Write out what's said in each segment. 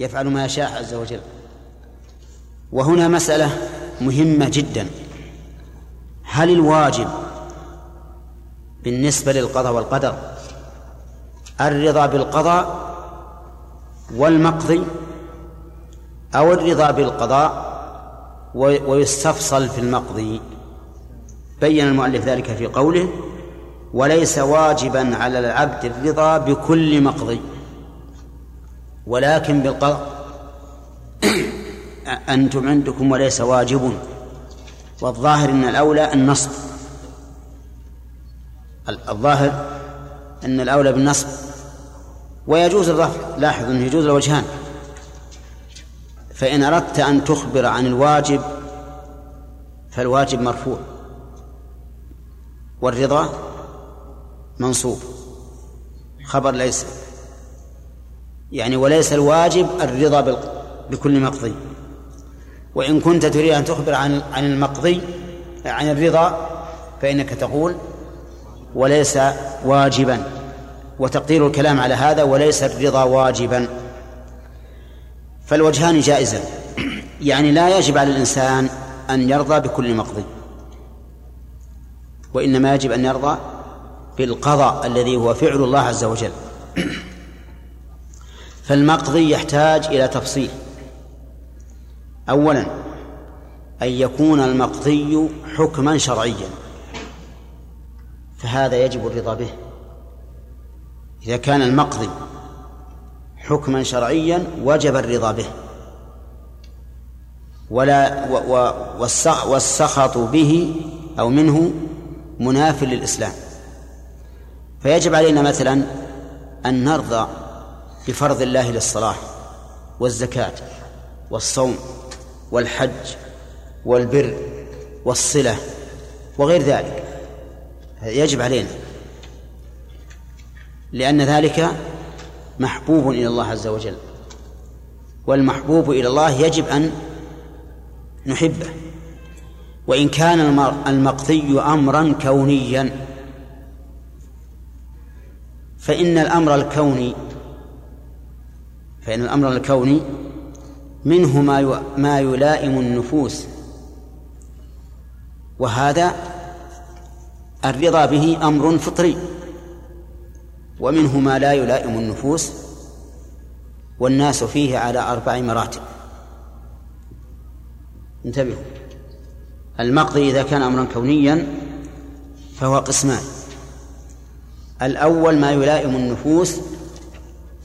يفعل ما يشاء عز وجل. وهنا مسألة مهمة جدا. هل الواجب بالنسبة للقضاء والقدر الرضا بالقضاء والمقضي أو الرضا بالقضاء ويستفصل في المقضي؟ بين المؤلف ذلك في قوله وليس واجبا على العبد الرضا بكل مقضي. ولكن بالقضاء أنتم عندكم وليس واجب والظاهر أن الأولى النصب. الظاهر أن الأولى بالنصب. ويجوز الرفع لاحظ أنه يجوز الوجهان. فإن أردت أن تخبر عن الواجب فالواجب مرفوع. والرضا منصوب. خبر ليس. يعني وليس الواجب الرضا بكل مقضي. وإن كنت تريد أن تخبر عن عن المقضي عن الرضا فإنك تقول وليس واجبا. وتقدير الكلام على هذا وليس الرضا واجبا. فالوجهان جائزا يعني لا يجب على الإنسان أن يرضى بكل مقضي. وإنما يجب أن يرضى بالقضاء الذي هو فعل الله عز وجل. فالمقضي يحتاج إلى تفصيل. أولا أن يكون المقضي حكما شرعيا. فهذا يجب الرضا به. إذا كان المقضي حكما شرعيا وجب الرضا به. ولا والسخط به أو منه مناف للإسلام. فيجب علينا مثلا أن نرضى بفرض الله للصلاة والزكاة والصوم والحج والبر والصلة وغير ذلك. يجب علينا. لأن ذلك محبوب إلى الله عز وجل. والمحبوب إلى الله يجب أن نحبه. وإن كان المقضي أمرا كونيا فإن الأمر الكوني فإن الأمر الكوني منه ما ما يلائم النفوس. وهذا الرضا به أمر فطري. ومنه ما لا يلائم النفوس والناس فيه على أربع مراتب. انتبهوا. المقضي إذا كان أمرا كونيا فهو قسمان. الأول ما يلائم النفوس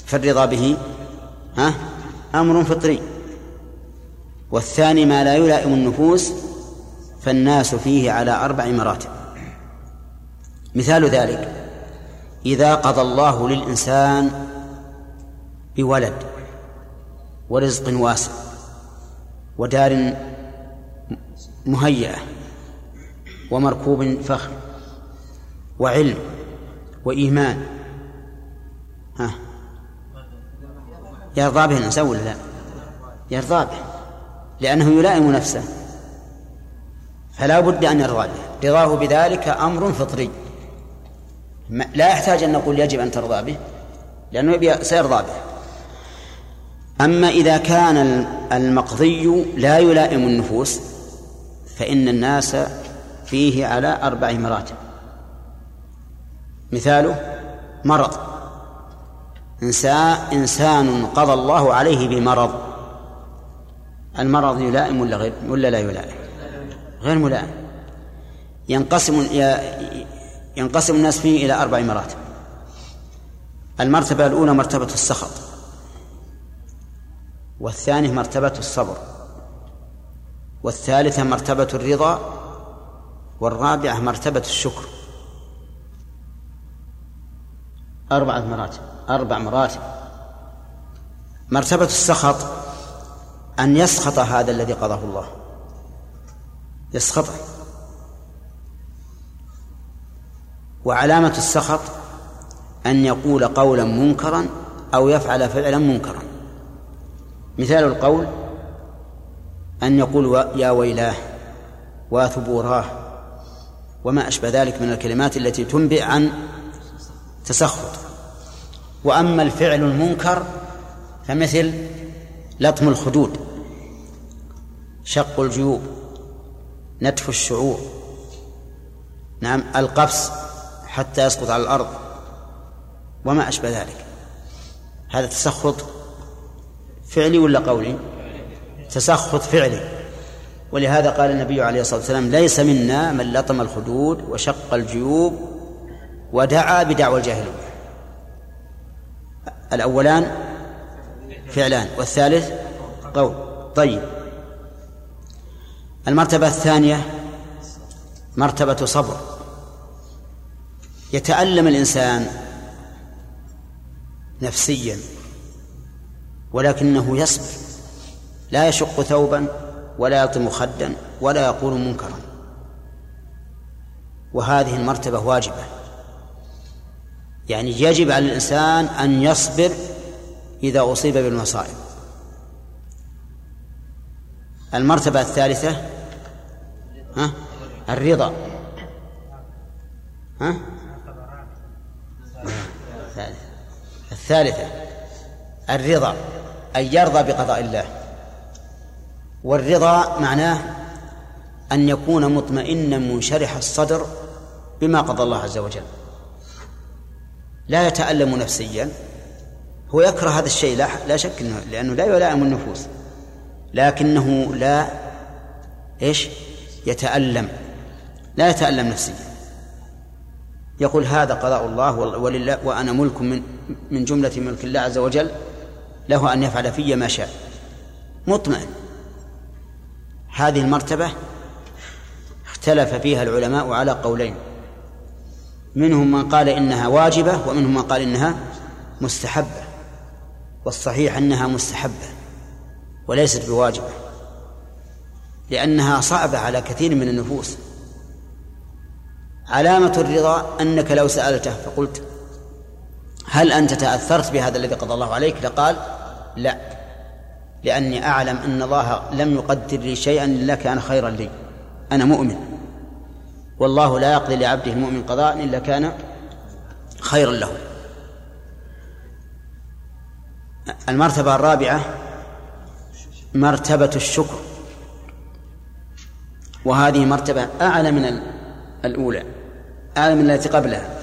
فالرضا به ها؟ أمر فطري. والثاني ما لا يلائم النفوس فالناس فيه على أربع مراتب. مثال ذلك إذا قضى الله للإنسان بولد ورزق واسع ودار مهيئة ومركوب فخم وعلم وإيمان ها؟ يرضى به الإنسان ولا لا؟ يرضى به لأنه يلائم نفسه. فلا بد أن يرضى به. رضاه بذلك أمر فطري. لا يحتاج أن نقول يجب أن ترضى به لأنه سيرضى به. أما إذا كان المقضي لا يلائم النفوس فإن الناس فيه على أربع مراتب. مثاله مرض. إنسان قضى الله عليه بمرض. المرض يلائم ولا غير ولا لا يلائم؟ غير ملائم. ينقسم ينقسم الناس فيه إلى أربع مراتب. المرتبة الأولى مرتبة السخط. والثانية مرتبة الصبر. والثالثة مرتبة الرضا. والرابعة مرتبة الشكر. أربعة مراتب. أربع مراتب. مرتبة السخط أن يسخط هذا الذي قضاه الله. يسخطه. وعلامة السخط أن يقول قولا منكرا أو يفعل فعلا منكرا. مثال القول أن يقول يا ويلاه وثبوراه وما أشبه ذلك من الكلمات التي تنبئ عن تسخط. وأما الفعل المنكر فمثل لطم الخدود شق الجيوب نتف الشعور نعم القفص حتى يسقط على الأرض وما أشبه ذلك. هذا تسخط فعلي ولا قولي؟ تسخط فعلي. ولهذا قال النبي عليه الصلاة والسلام ليس منا من لطم الخدود وشق الجيوب ودعا بدعوى الجاهلية. الأولان فعلان والثالث قول. طيب. المرتبة الثانية مرتبة صبر. يتألم الإنسان نفسيا ولكنه يصبر. لا يشق ثوبا ولا يطم خدا ولا يقول منكرا. وهذه المرتبة واجبة. يعني يجب على الإنسان أن يصبر إذا أصيب بالمصائب. المرتبة الثالثة ها؟ الرضا. ها؟ الثالثة الرضا أن يرضى بقضاء الله. والرضا معناه أن يكون مطمئنا منشرح الصدر بما قضى الله عز وجل. لا يتألم نفسيا. هو يكره هذا الشيء لا, لا شك إنه لأنه لا يلائم النفوس. لكنه لا إيش؟ يتألم. لا يتألم نفسيا. يقول هذا قضاء الله ولله وأنا ملك من من جملة ملك الله عز وجل له أن يفعل في ما شاء. مطمئن. هذه المرتبة اختلف فيها العلماء على قولين. منهم من قال إنها واجبة ومنهم من قال إنها مستحبة والصحيح أنها مستحبة وليست بواجبة لأنها صعبة على كثير من النفوس. علامة الرضا أنك لو سألته فقلت هل أنت تأثرت بهذا الذي قضى الله عليك؟ لقال لا لأني أعلم أن الله لم يقدر لي شيئا الا كان خيرا لي أنا مؤمن. والله لا يقضي لعبده المؤمن قضاء إلا كان خيرا له. المرتبة الرابعة مرتبة الشكر. وهذه مرتبة أعلى من الأولى أعلى من التي قبلها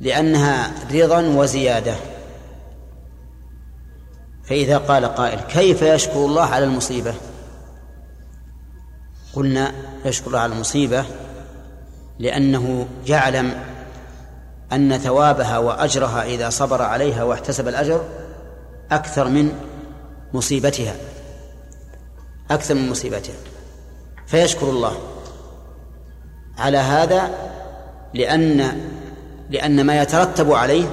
لأنها رضا وزيادة. فإذا قال قائل كيف يشكر الله على المصيبة؟ قلنا يشكر الله على المصيبة لأنه يعلم أن ثوابها وأجرها إذا صبر عليها واحتسب الأجر أكثر من مصيبتها. أكثر من مصيبتها. فيشكر الله على هذا لأن لأن ما يترتب عليه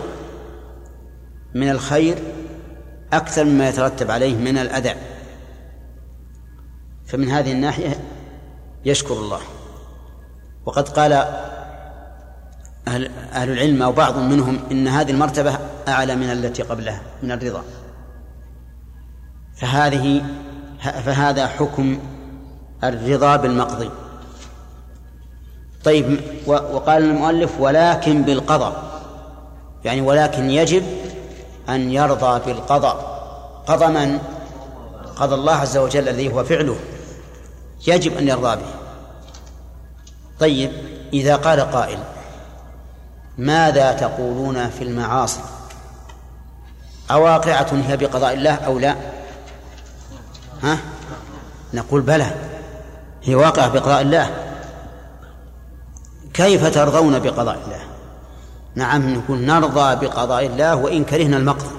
من الخير أكثر مما يترتب عليه من الأذى. فمن هذه الناحية يشكر الله. وقد قال أهل, أهل العلم أو بعض منهم إن هذه المرتبة أعلى من التي قبلها من الرضا. فهذه فهذا حكم الرضا بالمقضي. طيب وقال المؤلف ولكن بالقضاء. يعني ولكن يجب أن يرضى بالقضاء. قضى من؟ قضى الله عز وجل الذي هو فعله. يجب أن يرضى به. طيب إذا قال قائل ماذا تقولون في المعاصي؟ أواقعة هي بقضاء الله أو لا؟ ها؟ نقول بلى هي واقعة بقضاء الله. كيف ترضون بقضاء الله؟ نعم نقول نرضى بقضاء الله وإن كرهنا المقضي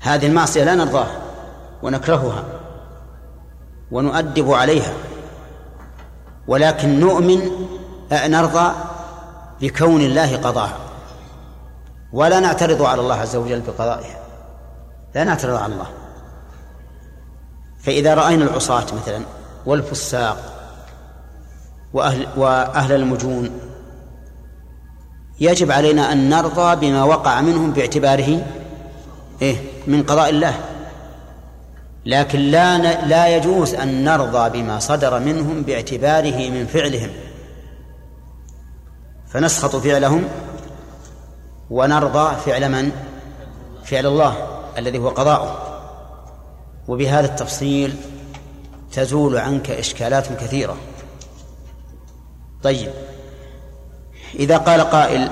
هذه المعصية لا نرضاها ونكرهها ونؤدب عليها. ولكن نؤمن نرضى بكون الله قضاها ولا نعترض على الله عز وجل بقضائها. لا نعترض على الله. فإذا رأينا العصاة مثلا والفساق وأهل, وأهل المجون يجب علينا أن نرضى بما وقع منهم باعتباره إيه؟ من قضاء الله. لكن لا لا يجوز أن نرضى بما صدر منهم باعتباره من فعلهم. فنسخط فعلهم ونرضى فعل من؟ فعل الله الذي هو قضاؤه. وبهذا التفصيل تزول عنك إشكالات كثيرة. طيب إذا قال قائل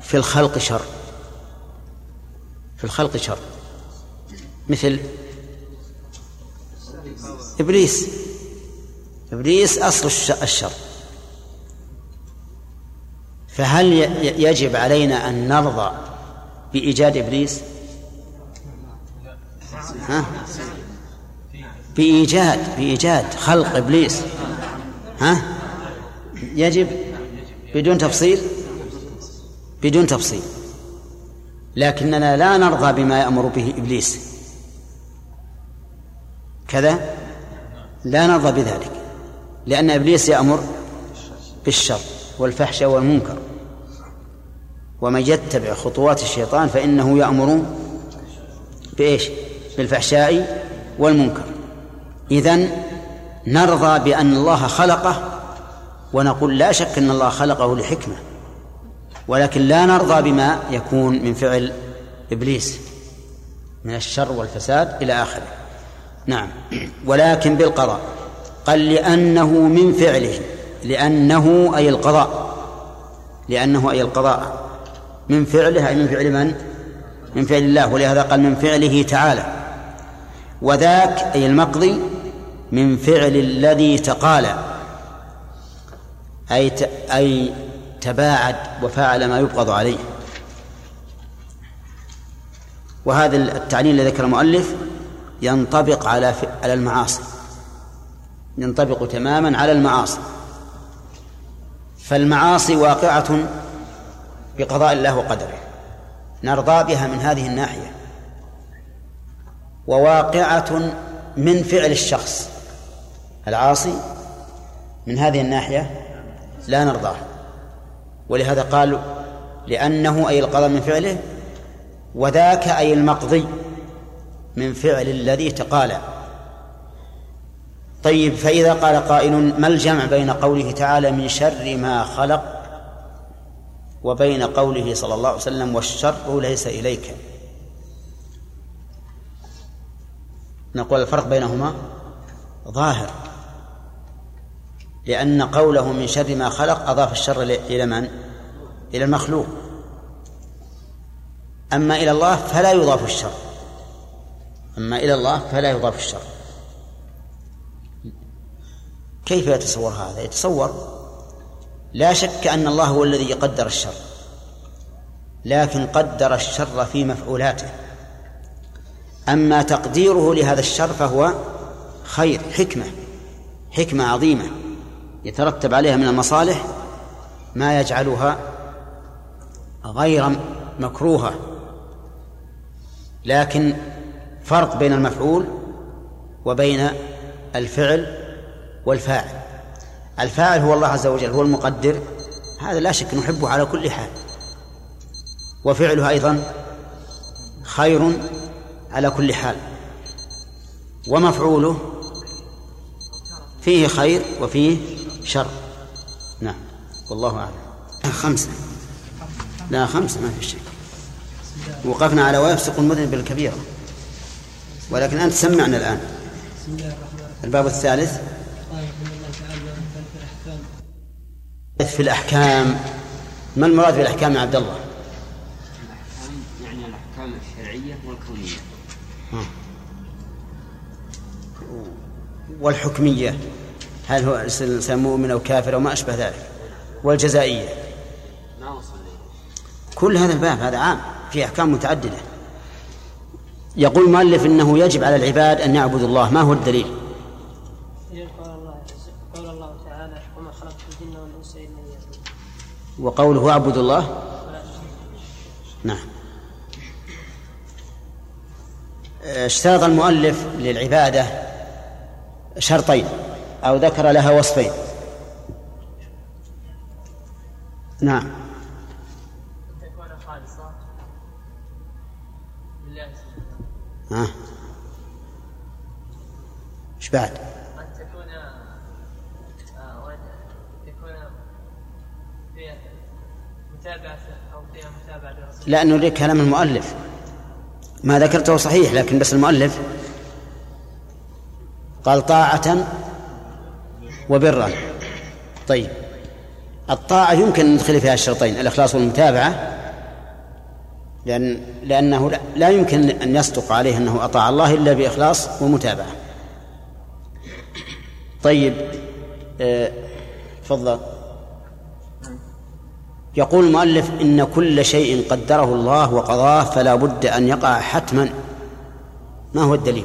في الخلق شر في الخلق شر مثل إبليس. إبليس أصل الشر. فهل يجب علينا أن نرضى بإيجاد إبليس؟ ها؟ بإيجاد بإيجاد خلق إبليس. ها؟ يجب؟ بدون تفصيل؟ بدون تفصيل. لكننا لا نرضى بما يأمر به إبليس. كذا؟ لا نرضى بذلك لأن إبليس يأمر بالشر والفحش والمنكر. ومن يتبع خطوات الشيطان فإنه يأمر بإيش؟ بالفحشاء والمنكر. إذن نرضى بأن الله خلقه ونقول لا شك أن الله خلقه لحكمة ولكن لا نرضى بما يكون من فعل إبليس من الشر والفساد إلى آخره. نعم. ولكن بالقضاء. قال لأنه من فعله. لأنه أي القضاء. لأنه أي القضاء. من فعله أي من فعل من؟ من فعل الله. ولهذا قال من فعله تعالى. وذاك أي المقضي من فعل الذي تقالى أي أي تباعد وفعل ما يبغض عليه. وهذا التعليل الذي ذكر المؤلف. ينطبق على على المعاصي. ينطبق تماما على المعاصي. فالمعاصي واقعة بقضاء الله وقدره. نرضى بها من هذه الناحية. وواقعة من فعل الشخص. العاصي من هذه الناحية لا نرضاه. ولهذا قال لأنه أي القضاء من فعله وذاك أي المقضي من فعل الذي تقالى طيب فإذا قال قائل ما الجمع بين قوله تعالى من شر ما خلق وبين قوله صلى الله عليه وسلم والشر ليس إليك؟ نقول الفرق بينهما ظاهر لأن قوله من شر ما خلق أضاف الشر إلى من؟ إلى المخلوق. أما إلى الله فلا يضاف الشر. أما إلى الله فلا يضاف الشر. كيف يتصور هذا؟ يتصور لا شك أن الله هو الذي قدر الشر لكن قدر الشر في مفعولاته. أما تقديره لهذا الشر فهو خير حكمة حكمة عظيمة يترتب عليها من المصالح ما يجعلها غير مكروهة. لكن فرق بين المفعول وبين الفعل والفاعل. الفاعل هو الله عز وجل هو المقدر. هذا لا شك نحبه على كل حال. وفعله أيضا خير على كل حال. ومفعوله فيه خير وفيه شر. نعم. والله أعلم. خمسة. لا خمسة ما في شك. وقفنا على ويفسق المذنب بالكبيرة ولكن أنت سمعنا الآن. الباب الثالث. في الأحكام. ما المراد بالأحكام يا عبد الله؟ الأحكام يعني الأحكام الشرعية والكونية. والحكمية. هل هو الإنسان مؤمن أو كافر أو ما أشبه ذلك؟ والجزائية. ما وصل كل هذا الباب هذا عام. في أحكام متعددة. يقول المؤلف إنه يجب على العباد أن يعبدوا الله. ما هو الدليل؟ وقوله اعبدوا الله؟ نعم. اشترط المؤلف للعبادة شرطين أو ذكر لها وصفين. نعم. ها؟ إيش بعد؟ لا نريد كلام المؤلف. ما ذكرته صحيح لكن بس المؤلف. قال طاعة وبرا. طيب. الطاعة يمكن أن ندخل فيها الشرطين الإخلاص والمتابعة. لأن لأنه لا يمكن أن يصدق عليه أنه أطاع الله إلا بإخلاص ومتابعة. طيب آه، تفضل. يقول المؤلف إن كل شيء قدره الله وقضاه فلا بد أن يقع حتما. ما هو الدليل؟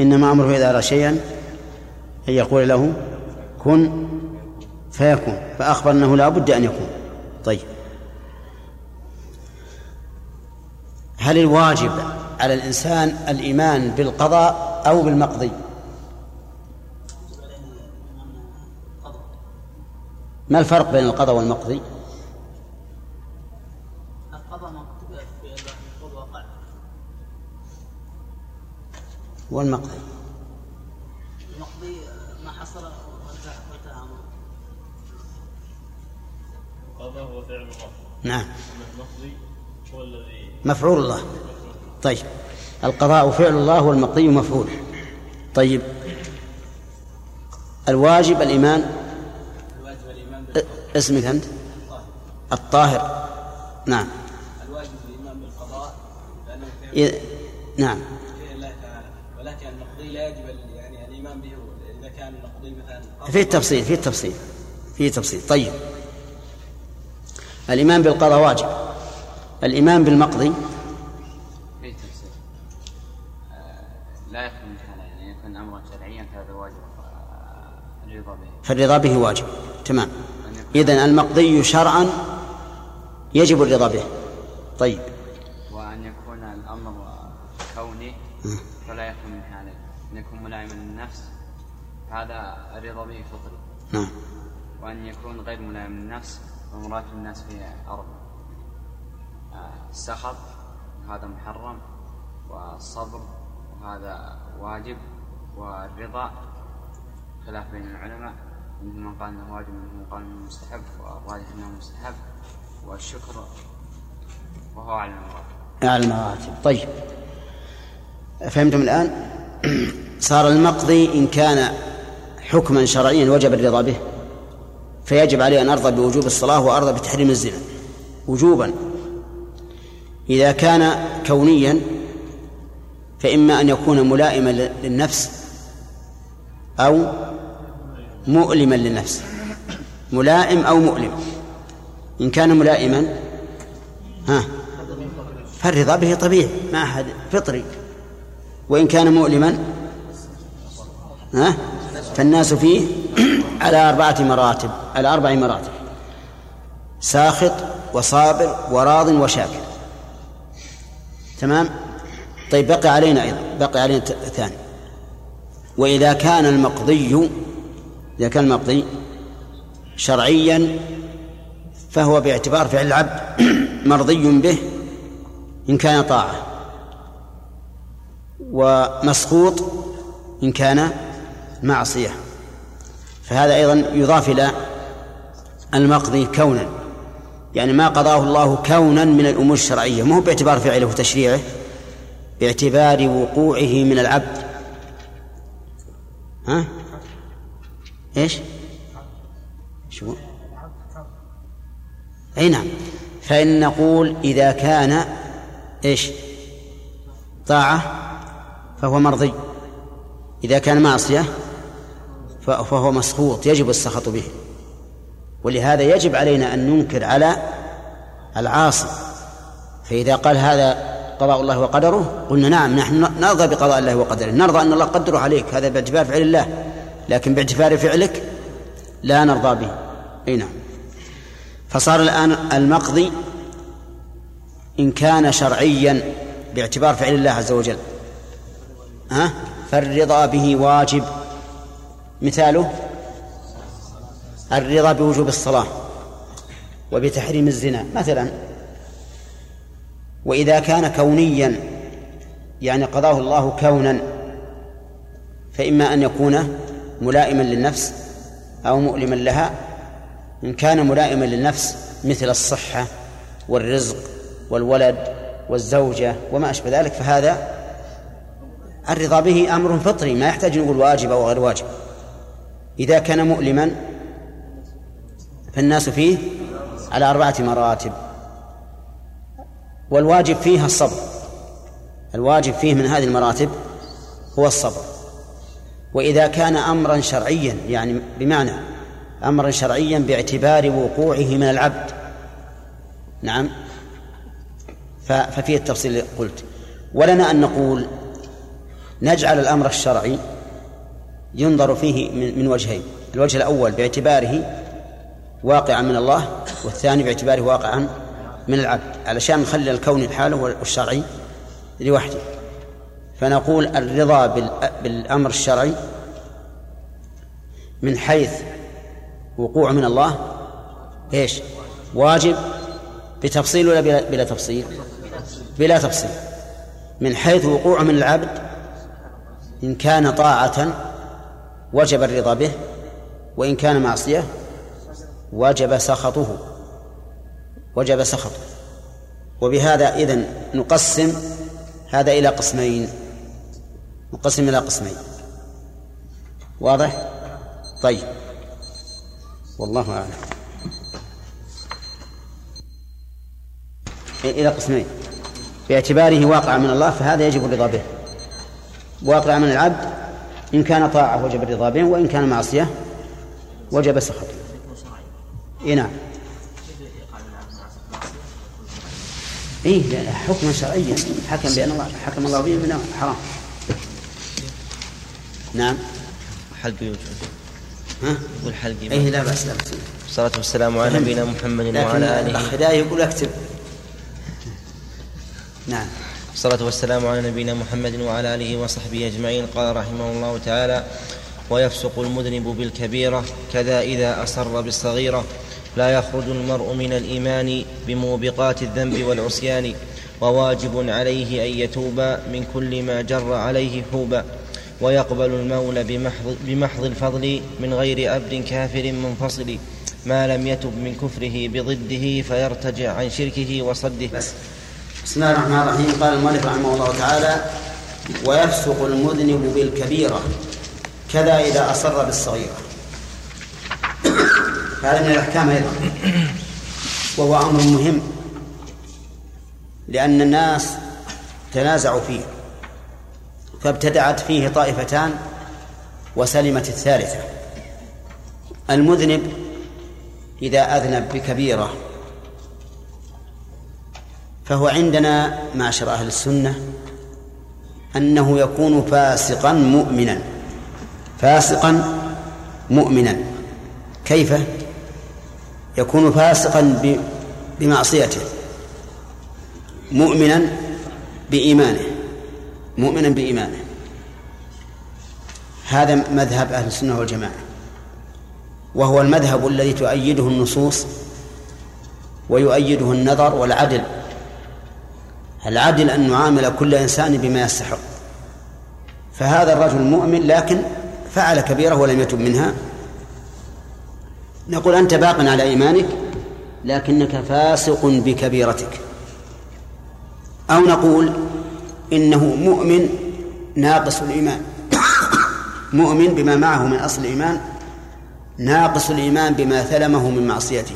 إنما أمره إذا أرى شيئا أن يقول له كن فيكون فأخبر أنه لا بد أن يكون. طيب. هل الواجب على الإنسان الإيمان بالقضاء أو بالمقضي؟ ما الفرق بين القضاء والمقضي؟ القضاء والمقضي. المقضي ما حصل وانتهى امره القضاء هو فعل الله نعم. المقضي هو الذي مفعول الله. طيب. القضاء فعل الله والمقضي مفعول. طيب. الواجب الإيمان. الواجب الإيمان اسمك أنت؟ الطاهر. نعم. الواجب الإيمان بالقضاء لأنه نعم ولكن المقضي لا يجب يعني الايمان به اذا كان المقضي مثلا في التفصيل في التفصيل في تفصيل طيب. الايمان بالقضاء واجب. الايمان بالمقضي. في تفصيل لا يكون يعني يكون أمرا شرعيا فهذا واجب. الرضا به. فالرضا به واجب. تمام. اذا المقضي شرعا يجب الرضا به. طيب. وأن يكون الأمر كوني فلا يكون من حاله. أن يكون ملائما للنفس هذا به فطري. نعم. وأن يكون غير ملائم للنفس ومراد الناس فيه أرض آه، السخط هذا محرم. والصبر وهذا واجب. والرضا خلاف بين العلماء. منهم من قال إنه واجب ومنهم من قال إنه مستحب. والراجح إنه مستحب. والشكر وهو على المراتب على المراتب طيب. فهمتم الآن؟ صار المقضي إن كان حكما شرعيا وجب الرضا به فيجب عليه أن أرضى بوجوب الصلاة وأرضى بتحريم الزنا. وجوبا إذا كان كونيا فإما أن يكون ملائما للنفس أو مؤلما للنفس. ملائم أو مؤلم. إن كان ملائما ها فالرضا به طبيعي ما أحد فطري. وإن كان مؤلما ها فالناس فيه على أربعة مراتب على أربع مراتب ساخط وصابر وراض وشاكر. تمام؟ طيب بقي علينا أيضا بقي علينا الثاني وإذا كان المقضي إذا كان المقضي شرعيا فهو باعتبار فعل العبد مرضي به إن كان طاعة ومسقوط إن كان معصية. فهذا أيضا يضاف إلى المقضي كونا. يعني ما قضاه الله كونا من الأمور الشرعية. مو باعتبار فعله وتشريعه باعتبار وقوعه من العبد. ها؟ إيش؟ شو؟ أي نعم. فإن نقول إذا كان إيش؟ طاعة فهو مرضي. إذا كان معصية فهو مسخوط يجب السخط به. ولهذا يجب علينا أن ننكر على العاصي. فإذا قال هذا قضاء الله وقدره قلنا نعم نحن نرضى بقضاء الله وقدره. نرضى أن الله قدره عليك هذا باعتبار فعل الله. لكن باعتبار فعلك لا نرضى به. أي نعم. فصار الآن المقضي إن كان شرعيا باعتبار فعل الله عز وجل. ها؟ فالرضا به واجب. مثاله الرضا بوجوب الصلاة وبتحريم الزنا مثلا. وإذا كان كونيا يعني قضاه الله كونا فإما أن يكون ملائما للنفس أو مؤلما لها. إن كان ملائما للنفس مثل الصحة والرزق والولد والزوجة وما أشبه ذلك فهذا الرضا به أمر فطري. ما يحتاج نقول واجب أو غير واجب. إذا كان مؤلما فالناس فيه على أربعة مراتب. والواجب فيها الصبر. الواجب فيه من هذه المراتب هو الصبر. وإذا كان أمرا شرعيا يعني بمعنى أمرا شرعيا باعتبار وقوعه من العبد. نعم. ففيه التفصيل قلت. ولنا أن نقول نجعل الأمر الشرعي ينظر فيه من وجهين. الوجه الأول باعتباره واقعا من الله والثاني باعتباره واقعا من العبد علشان نخلي الكون لحاله والشرعي لوحده. فنقول الرضا بالأمر الشرعي من حيث وقوع من الله إيش؟ واجب بتفصيل ولا بلا, بلا تفصيل؟ بلا تفصيل. من حيث وقوع من العبد إن كان طاعة وجب الرضا به وإن كان معصية وجب سخطه وجب سخطه. وبهذا إذن نقسم هذا إلى قسمين نقسم إلى قسمين. واضح؟ طيب. والله أعلم. إلى قسمين. باعتباره واقع من الله فهذا يجب الرضا به. واقع من العبد إن كان طاعة وجب الرضا به وإن كان معصية وجب سخطه إيه نعم. إيه حكما شرعيا حكم بأن الله حكم الله به من حرام. نعم. حلق يوجد. ها؟ يقول حلق إيه لا بأس لا بأس. الصلاة والسلام على نبينا محمد وعلى آله. الأخ يقول اكتب نعم الصلاة والسلام على نبينا محمد وعلى آله وصحبه أجمعين. قال رحمه الله تعالى ويفسق المذنب بالكبيرة كذا إذا أصر بالصغيرة. لا يخرج المرء من الإيمان بموبقات الذنب والعصيان وواجب عليه أن يتوب من كل ما جر عليه حوبا. ويقبل المولى بمحض, بمحض الفضل من غير أبد كافر منفصل. ما لم يتب من كفره بضده فيرتجع عن شركه وصده. بس بسم الله الرحمن الرحيم. قال المؤلف رحمه الله تعالى ويفسق المذنب بالكبيرة كذا إذا أصر بالصغيرة. هذا من الأحكام أيضا. وهو أمر مهم لأن الناس تنازعوا فيه فابتدعت فيه طائفتان وسلمت الثالثة. المذنب إذا أذنب بكبيرة فهو عندنا معشر أهل السنة أنه يكون فاسقا مؤمنا. فاسقا مؤمنا. كيف؟ يكون فاسقا بمعصيته. مؤمنا بإيمانه. مؤمنا بإيمانه. هذا مذهب أهل السنة والجماعة. وهو المذهب الذي تؤيده النصوص ويؤيده النظر والعدل. العدل أن نعامل كل إنسان بما يستحق. فهذا الرجل مؤمن لكن فعل كبيرة ولم يتب منها. نقول أنت باق على إيمانك لكنك فاسق بكبيرتك. أو نقول إنه مؤمن ناقص الإيمان. مؤمن بما معه من أصل الإيمان ناقص الإيمان بما ثلمه من معصيته.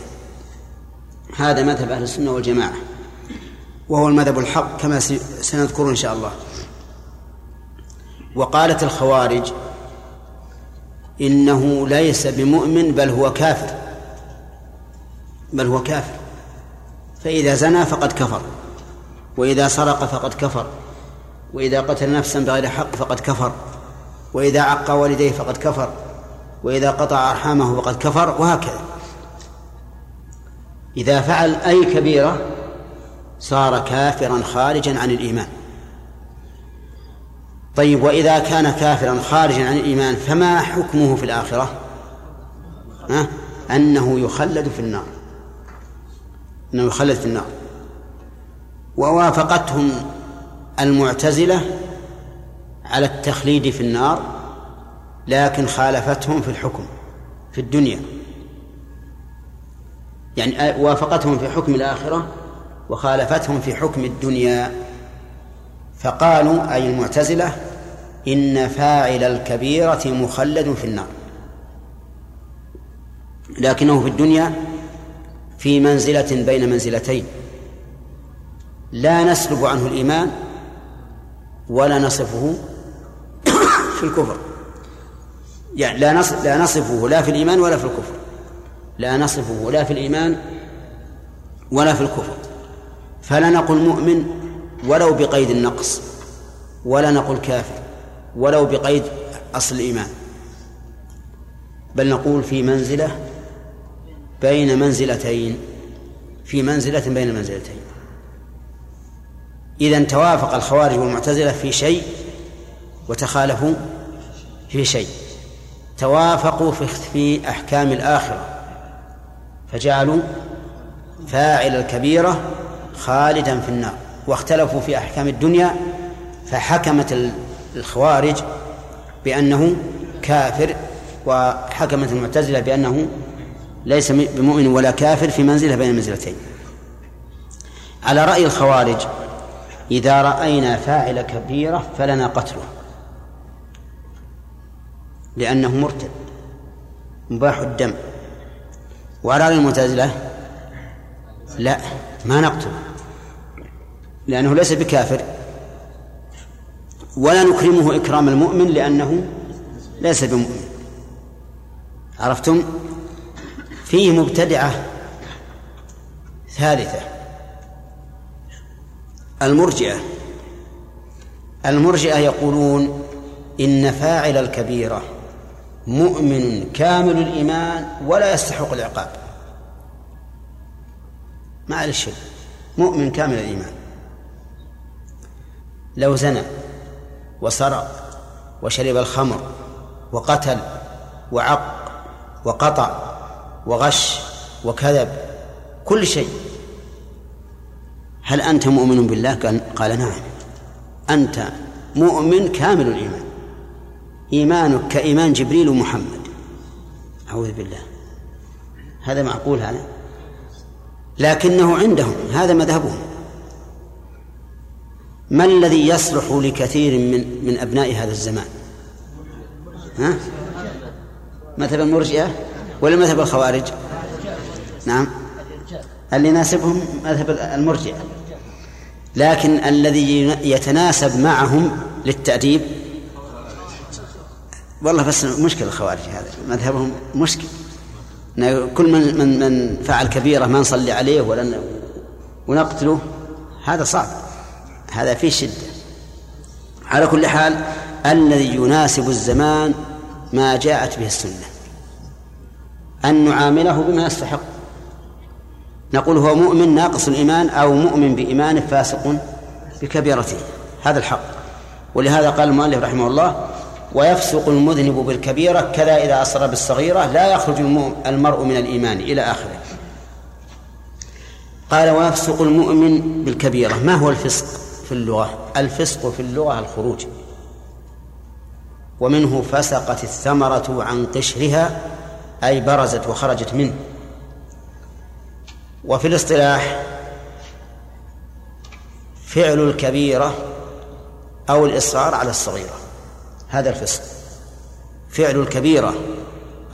هذا مذهب أهل السنة والجماعة. وهو المذهب الحق كما سنذكر إن شاء الله. وقالت الخوارج إنه ليس بمؤمن بل هو كافر. بل هو كافر. فإذا زنى فقد كفر وإذا سرق فقد كفر وإذا قتل نفسا بغير حق فقد كفر وإذا عق والديه فقد كفر وإذا قطع أرحامه فقد كفر وهكذا. إذا فعل أي كبيرة صار كافرا خارجا عن الإيمان. طيب وإذا كان كافرا خارجا عن الإيمان فما حكمه في الآخرة؟ ها؟ أنه يخلد في النار. أنه يخلد في النار. ووافقتهم المعتزلة على التخليد في النار لكن خالفتهم في الحكم في الدنيا. يعني وافقتهم في حكم الآخرة وخالفتهم في حكم الدنيا فقالوا أي المعتزلة إن فاعل الكبيرة مخلد في النار. لكنه في الدنيا في منزلة بين منزلتين لا نسلب عنه الإيمان ولا نصفه في الكفر. يعني لا لا نصفه لا في الإيمان ولا في الكفر. لا نصفه لا في الإيمان ولا في الكفر. فلا نقول مؤمن ولو بقيد النقص ولا نقول كافر ولو بقيد أصل الإيمان. بل نقول في منزلة بين منزلتين في منزلة بين منزلتين. إذا توافق الخوارج والمعتزلة في شيء وتخالفوا في شيء. توافقوا في أحكام الآخرة فجعلوا فاعل الكبيرة خالدا في النار واختلفوا في أحكام الدنيا فحكمت الخوارج بأنه كافر وحكمت المعتزلة بأنه ليس بمؤمن ولا كافر في منزلة بين المنزلتين على رأي الخوارج إذا رأينا فاعل كبيرة فلنا قتله لأنه مرتد مباح الدم. وعلى رأي المعتزلة لا ما نقتله. لأنه ليس بكافر. ولا نكرمه إكرام المؤمن لأنه ليس بمؤمن. عرفتم؟ فيه مبتدعة ثالثة. المرجئة. المرجئة يقولون إن فاعل الكبيرة مؤمن كامل الإيمان ولا يستحق العقاب. شيء مؤمن كامل الإيمان. لو زنى وسرق وشرب الخمر وقتل وعق وقطع وغش وكذب كل شيء. هل أنت مؤمن بالله؟ قال, نعم. أنت مؤمن كامل الإيمان. إيمانك كإيمان جبريل ومحمد. أعوذ بالله. هذا معقول هذا؟ لكنه عندهم هذا مذهبهم. ما الذي يصلح لكثير من من أبناء هذا الزمان؟ ها؟ مذهب المرجئة ولا مذهب الخوارج؟ نعم. اللي يناسبهم مذهب المرجئة. لكن الذي يتناسب معهم للتأديب والله بس مشكلة الخوارج هذا مذهبهم مشكل. كل من من من فعل كبيرة ما نصلي عليه ولا ونقتله هذا صعب. هذا فيه شدة. على كل حال الذي يناسب الزمان ما جاءت به السنة. أن نعامله بما يستحق. نقول هو مؤمن ناقص الإيمان أو مؤمن بإيمانه فاسق بكبيرته. هذا الحق. ولهذا قال المؤلف رحمه الله ويفسق المذنب بالكبيرة كذا إذا أصر بالصغيرة لا يخرج المرء من الإيمان إلى آخره. قال ويفسق المؤمن بالكبيرة. ما هو الفسق؟ في اللغة الفسق في اللغة الخروج. ومنه فسقت الثمرة عن قشرها أي برزت وخرجت منه. وفي الاصطلاح فعل الكبيرة أو الإصرار على الصغيرة. هذا الفسق. فعل الكبيرة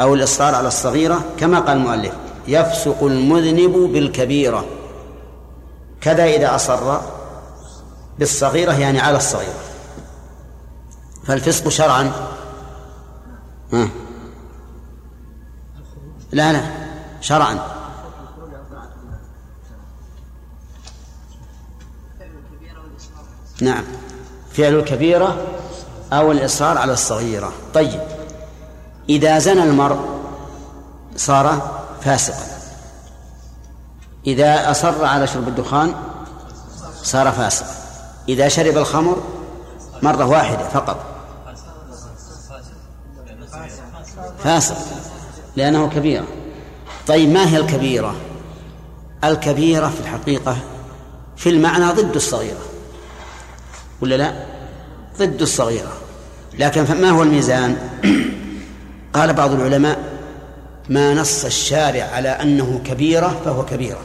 أو الإصرار على الصغيرة كما قال المؤلف يفسق المذنب بالكبيرة. كذا إذا أصر بالصغيرة يعني على الصغيرة. فالفسق شرعا. ها؟ لا لا شرعا. نعم. فعل الكبيرة أو الإصرار على الصغيرة. طيب. إذا زنى المرء صار فاسقا. إذا أصر على شرب الدخان صار فاسقا. إذا شرب الخمر مرة واحدة فقط. فاسق لأنه كبيرة طيب ما هي الكبيرة؟ الكبيرة في الحقيقة في المعنى ضد الصغيرة. ولا لا؟ ضد الصغيرة. لكن فما هو الميزان؟ قال بعض العلماء ما نص الشارع على أنه كبيرة فهو كبيرة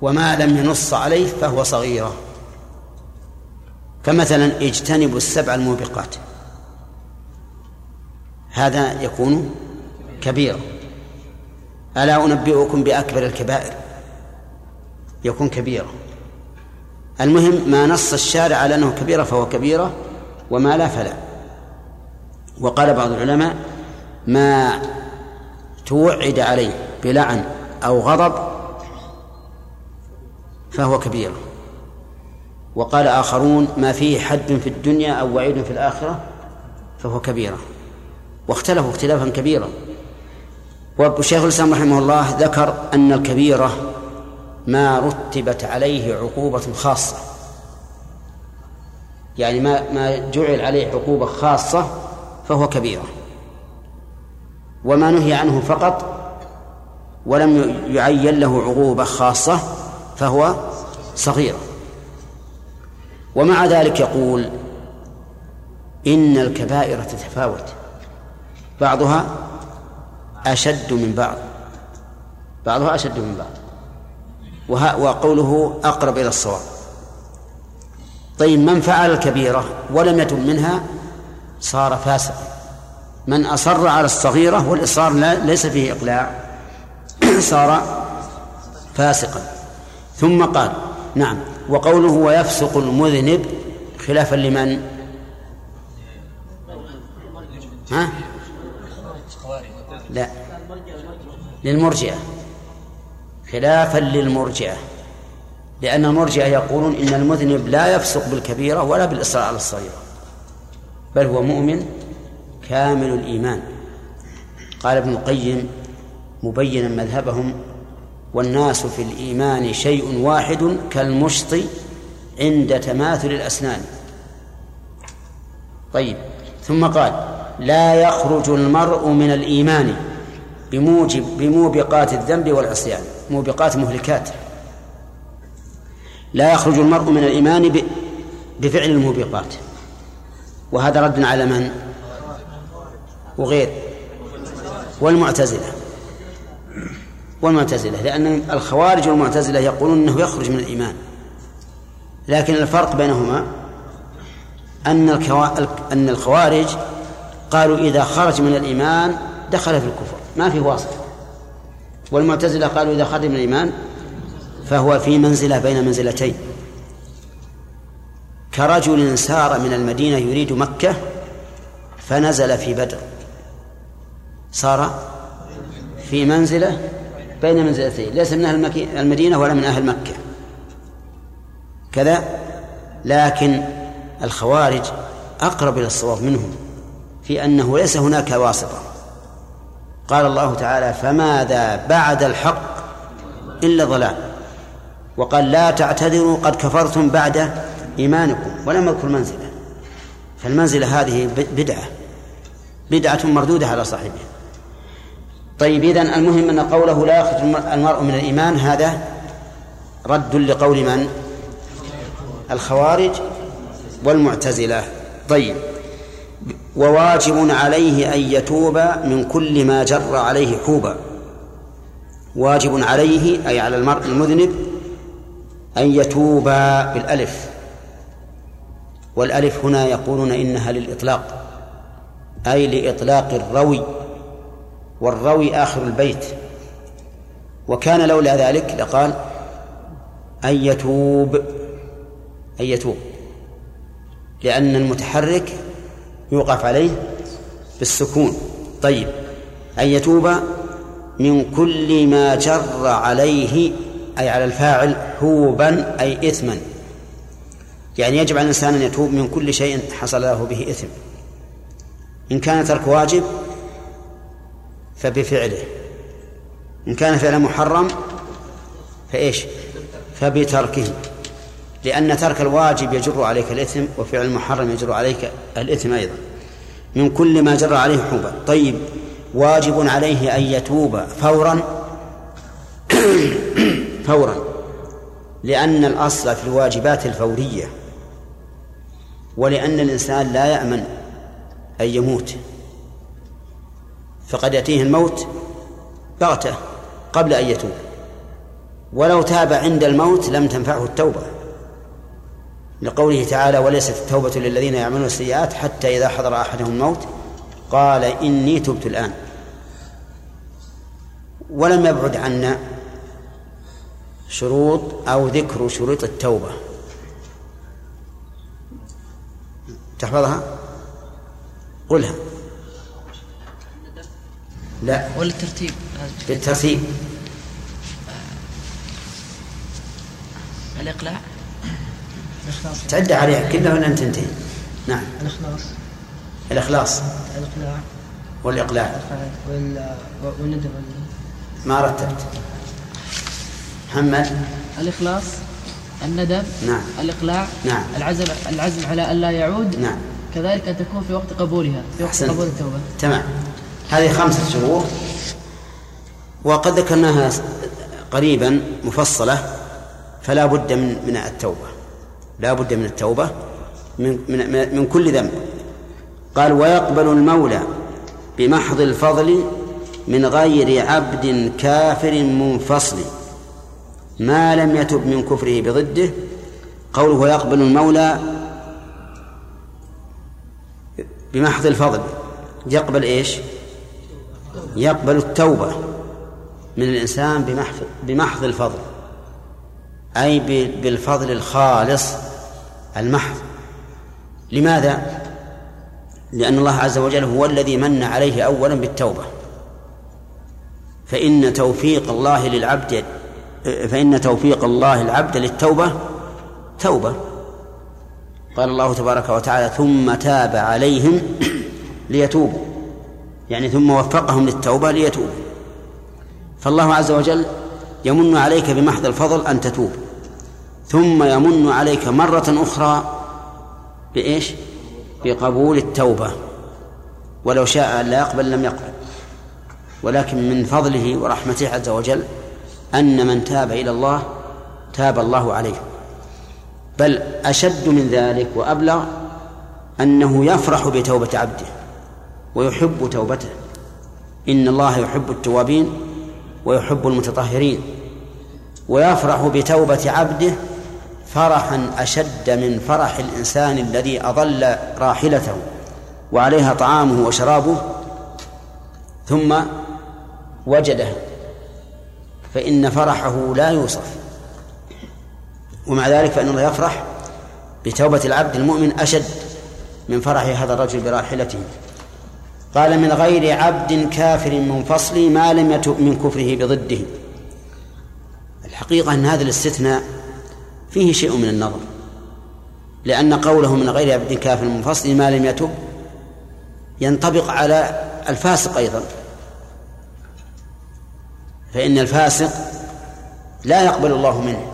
وما لم ينص عليه فهو صغيرة. فمثلا اجتنبوا السبع الموبقات. هذا يكون كبيرا ألا أنبئكم بأكبر الكبائر؟ يكون كبيرا المهم ما نص الشارع على أنه كبيرة فهو كبيرة وما لا فلا. وقال بعض العلماء ما توعد عليه بلعن أو غضب فهو كبير. وقال آخرون ما فيه حد في الدنيا أو وعيد في الآخرة فهو كبيرة. واختلفوا اختلافا كبيرا. والشيخ الإسلام رحمه الله ذكر أن الكبيرة ما رتبت عليه عقوبة خاصة. يعني ما ما جعل عليه عقوبة خاصة فهو كبيرة. وما نهي عنه فقط ولم يعين له عقوبة خاصة فهو صغيرة. ومع ذلك يقول إن الكبائر تتفاوت. بعضها أشد من بعض. بعضها أشد من بعض. وقوله أقرب إلى الصواب. طيب من فعل الكبيرة ولم يتب منها صار فاسقا. من أصر على الصغيرة والإصرار ليس فيه إقلاع صار فاسقا. ثم قال نعم. وقوله ويفسق المذنب خلافا لمن؟ ها؟ لا. للمرجئة. خلافا للمرجئة. لأن المرجئة يقولون إن المذنب لا يفسق بالكبيرة ولا بالإصرار على الصغيرة. بل هو مؤمن كامل الإيمان. قال ابن القيم مبينا مذهبهم والناس في الإيمان شيء واحد كالمشط عند تماثل الأسنان. طيب ثم قال لا يخرج المرء من الإيمان بموجب بموبقات الذنب والعصيان موبقات مهلكات. لا يخرج المرء من الإيمان بفعل الموبقات. وهذا رد على من؟ وغير. والمعتزلة. والمعتزلة لأن الخوارج والمعتزلة يقولون أنه يخرج من الإيمان. لكن الفرق بينهما أن أن الخوارج قالوا إذا خرج من الإيمان دخل في الكفر ما في واسطة والمعتزلة قالوا إذا خرج من الإيمان فهو في منزلة بين منزلتين. كرجل سار من المدينة يريد مكة فنزل في بدر. صار في منزلة بين منزلتين ليس من أهل المدينة ولا من أهل مكة. كذا لكن الخوارج أقرب إلى الصواب منهم في أنه ليس هناك واسطة. قال الله تعالى فماذا بعد الحق إلا ضلال؟ وقال لا تعتذروا قد كفرتم بعد إيمانكم. ولم يذكر منزلة. فالمنزلة هذه بدعة. بدعة مردودة على صاحبها. طيب إذن المهم أن قوله لا يخرج المرء من الإيمان هذا رد لقول من؟ الخوارج والمعتزلة. طيب وواجب عليه أن يتوب من كل ما جر عليه حوبا واجب عليه أي على المرء المذنب أن يتوب بالألف. والألف هنا يقولون إنها للإطلاق أي لإطلاق الروي. والروي آخر البيت. وكان لولا ذلك لقال أن يتوب أن يتوب. لأن المتحرك يوقف عليه بالسكون. طيب أن يتوب من كل ما جر عليه أي على الفاعل حوبا أي إثما. يعني يجب على الإنسان أن يتوب من كل شيء حصل له به إثم. إن كان ترك واجب فبفعله. إن كان فعلا محرم فإيش؟ فبتركه. لأن ترك الواجب يجر عليك الإثم وفعل المحرم يجر عليك الإثم أيضا. من كل ما جر عليه حوبا طيب واجب عليه أن يتوب فورا؟ فورا. لأن الأصل في الواجبات الفورية ولأن الإنسان لا يأمن أن يموت. فقد يأتيه الموت بغتة قبل أن يتوب. ولو تاب عند الموت لم تنفعه التوبة. لقوله تعالى وليست التوبة للذين يعملون السيئات حتى إذا حضر أحدهم الموت قال إني تبت الآن. ولم يبعد عنا شروط أو ذكر شروط التوبة. تحفظها؟ قلها. لا. ولا الترتيب؟ بالترتيب الإقلاع تعد عليها. كلها ولا تنتهي نعم. الإخلاص. الإخلاص. الإقلاع. والإقلاع. والندم ما رتبت. محمد. الإخلاص. الندم نعم. الإقلاع. نعم. العزم. العزم على أن لا يعود. نعم. كذلك أن تكون في وقت قبولها. في وقت أحسنت. قبول التوبة. تمام. هذه خمسة شروط. وقد ذكرناها قريبا مفصلة فلا بد من من التوبة. لا بد من التوبة من من من كل ذنب. قال ويقبل المولى بمحض الفضل من غير عبد كافر منفصل. ما لم يتب من كفره بضده. قوله ويقبل المولى بمحض الفضل. يقبل إيش؟ يقبل التوبة من الإنسان بمحض الفضل أي بالفضل الخالص المحض. لماذا؟ لأن الله عز وجل هو الذي من عليه أولا بالتوبة. فإن توفيق الله للعبد فإن توفيق الله العبد للتوبة توبة. قال الله تبارك وتعالى ثم تاب عليهم ليتوبوا. يعني ثم وفقهم للتوبة ليتوبوا فالله عز وجل يمن عليك بمحض الفضل أن تتوب. ثم يمن عليك مرة أخرى بإيش؟ بقبول التوبة. ولو شاء أن لا يقبل لم يقبل. ولكن من فضله ورحمته عز وجل أن من تاب إلى الله تاب الله عليه. بل أشد من ذلك وأبلغ أنه يفرح بتوبة عبده. ويحب توبته. إن الله يحب التوابين ويحب المتطهرين. ويفرح بتوبة عبده فرحا أشد من فرح الإنسان الذي أضل راحلته وعليها طعامه وشرابه. ثم وجدها فإن فرحه لا يوصف. ومع ذلك فإن الله يفرح بتوبة العبد المؤمن أشد من فرح هذا الرجل براحلته. قال من غير عبد كافر منفصل ما لم يتب من كفره بضده. الحقيقة أن هذا الاستثناء فيه شيء من النظر. لأن قوله من غير عبد كافر منفصل ما لم يتب ينطبق على الفاسق أيضا. فإن الفاسق لا يقبل الله منه.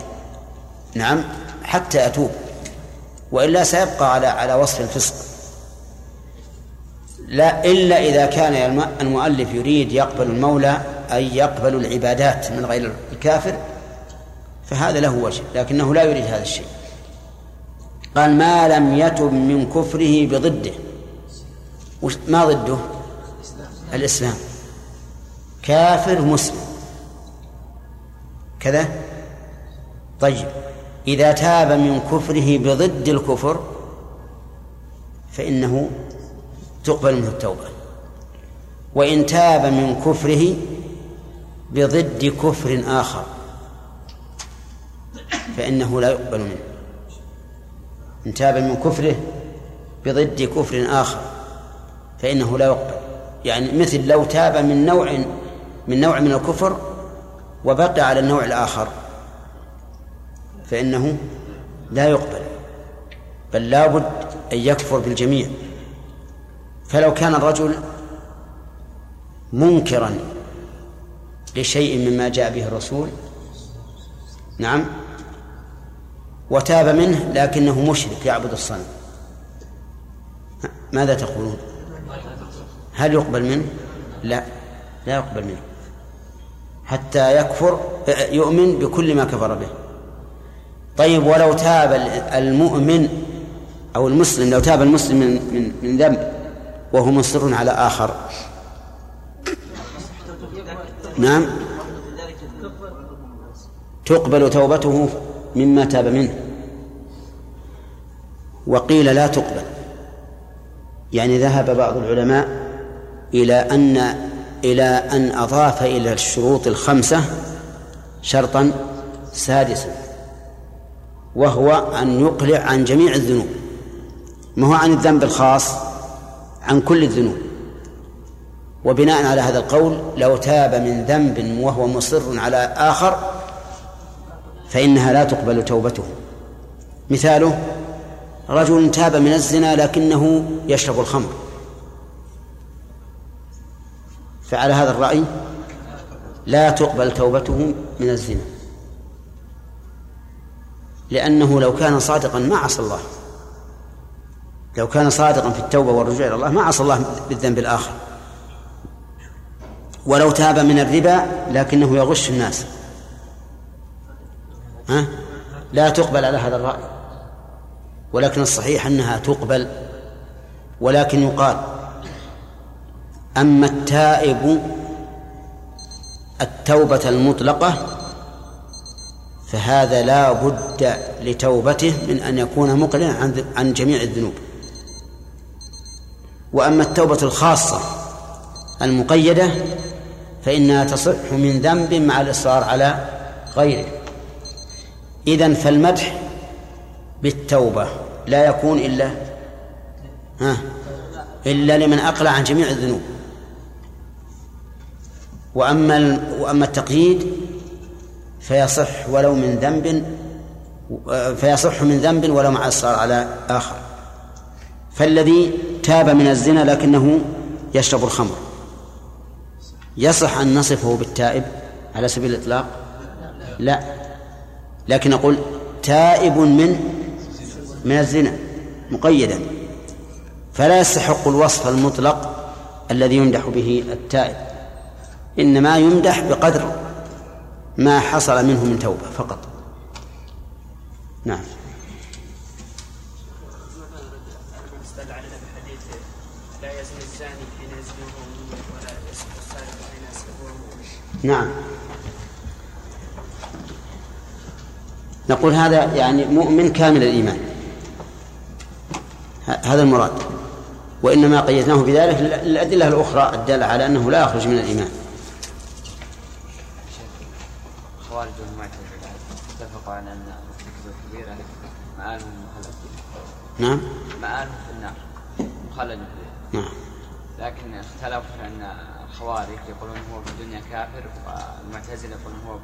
نعم حتى يتوب. وإلا سيبقى على على وصف الفسق. لا إلا إذا كان المؤلف يريد يقبل المولى أي يقبل العبادات من غير الكافر فهذا له وجه لكنه لا يريد هذا الشيء. قال ما لم يتب من كفره بضده. ما ضده؟ الإسلام. كافر مسلم. كذا؟ طيب إذا تاب من كفره بضد الكفر فإنه تقبل منه التوبة. وإن تاب من كفره بضد كفر آخر فإنه لا يقبل منه. إن تاب من كفره بضد كفر آخر فإنه لا يقبل. يعني مثل لو تاب من نوع من نوع من الكفر وبقي على النوع الآخر فإنه لا يقبل. بل لا بد أن يكفر بالجميع. فلو كان الرجل منكرا لشيء مما جاء به الرسول نعم وتاب منه لكنه مشرك يعبد الصنم ماذا تقولون؟ هل يقبل منه؟ لا لا يقبل منه حتى يكفر يؤمن بكل ما كفر به. طيب ولو تاب المؤمن أو المسلم لو تاب المسلم من من, من ذنب وهو مصر على آخر. نعم. تقبل توبته مما تاب منه. وقيل لا تقبل. يعني ذهب بعض العلماء إلى أن إلى أن أضاف إلى الشروط الخمسة شرطا سادسا وهو أن يقلع عن جميع الذنوب. ما هو عن الذنب الخاص؟ عن كل الذنوب. وبناء على هذا القول لو تاب من ذنب وهو مصر على آخر فإنها لا تقبل توبته. مثاله رجل تاب من الزنا لكنه يشرب الخمر. فعلى هذا الرأي لا تقبل توبته من الزنا. لأنه لو كان صادقا ما عصى الله. لو كان صادقا في التوبة والرجوع إلى الله ما عصى الله بالذنب الآخر. ولو تاب من الربا لكنه يغش الناس. ها؟ لا تقبل على هذا الرأي. ولكن الصحيح أنها تقبل. ولكن يقال أما التائب التوبة المطلقة فهذا لا بد لتوبته من أن يكون مقلعا عن عن جميع الذنوب. وأما التوبة الخاصة المقيدة فإنها تصح من ذنب مع الإصرار على غيره. إذن فالمدح بالتوبة لا يكون إلا ها؟ إلا لمن أقلع عن جميع الذنوب. وأما وأما التقييد فيصح ولو من ذنب فيصح من ذنب ولو مع الإصرار على آخر. فالذي تاب من الزنا لكنه يشرب الخمر. يصح أن نصفه بالتائب على سبيل الإطلاق؟ لا. لكن نقول تائب من من الزنا مقيدا. فلا يستحق الوصف المطلق الذي يمدح به التائب إنما يمدح بقدر ما حصل منه من توبة فقط. نعم. نعم. نقول هذا يعني مؤمن كامل الإيمان. هذا المراد. وإنما قيدناه بذلك للأدلة الأخرى الدالة على أنه لا يخرج من الإيمان. خوارج والمعتزلة اتفقوا على أن الكبيرة مآلهم مخلد نعم. مآلهم في النار مخلد. نعم. لكن اختلفوا في أن الخوارج يقولون هو في الدنيا كافر والمعتزلة يقولون هو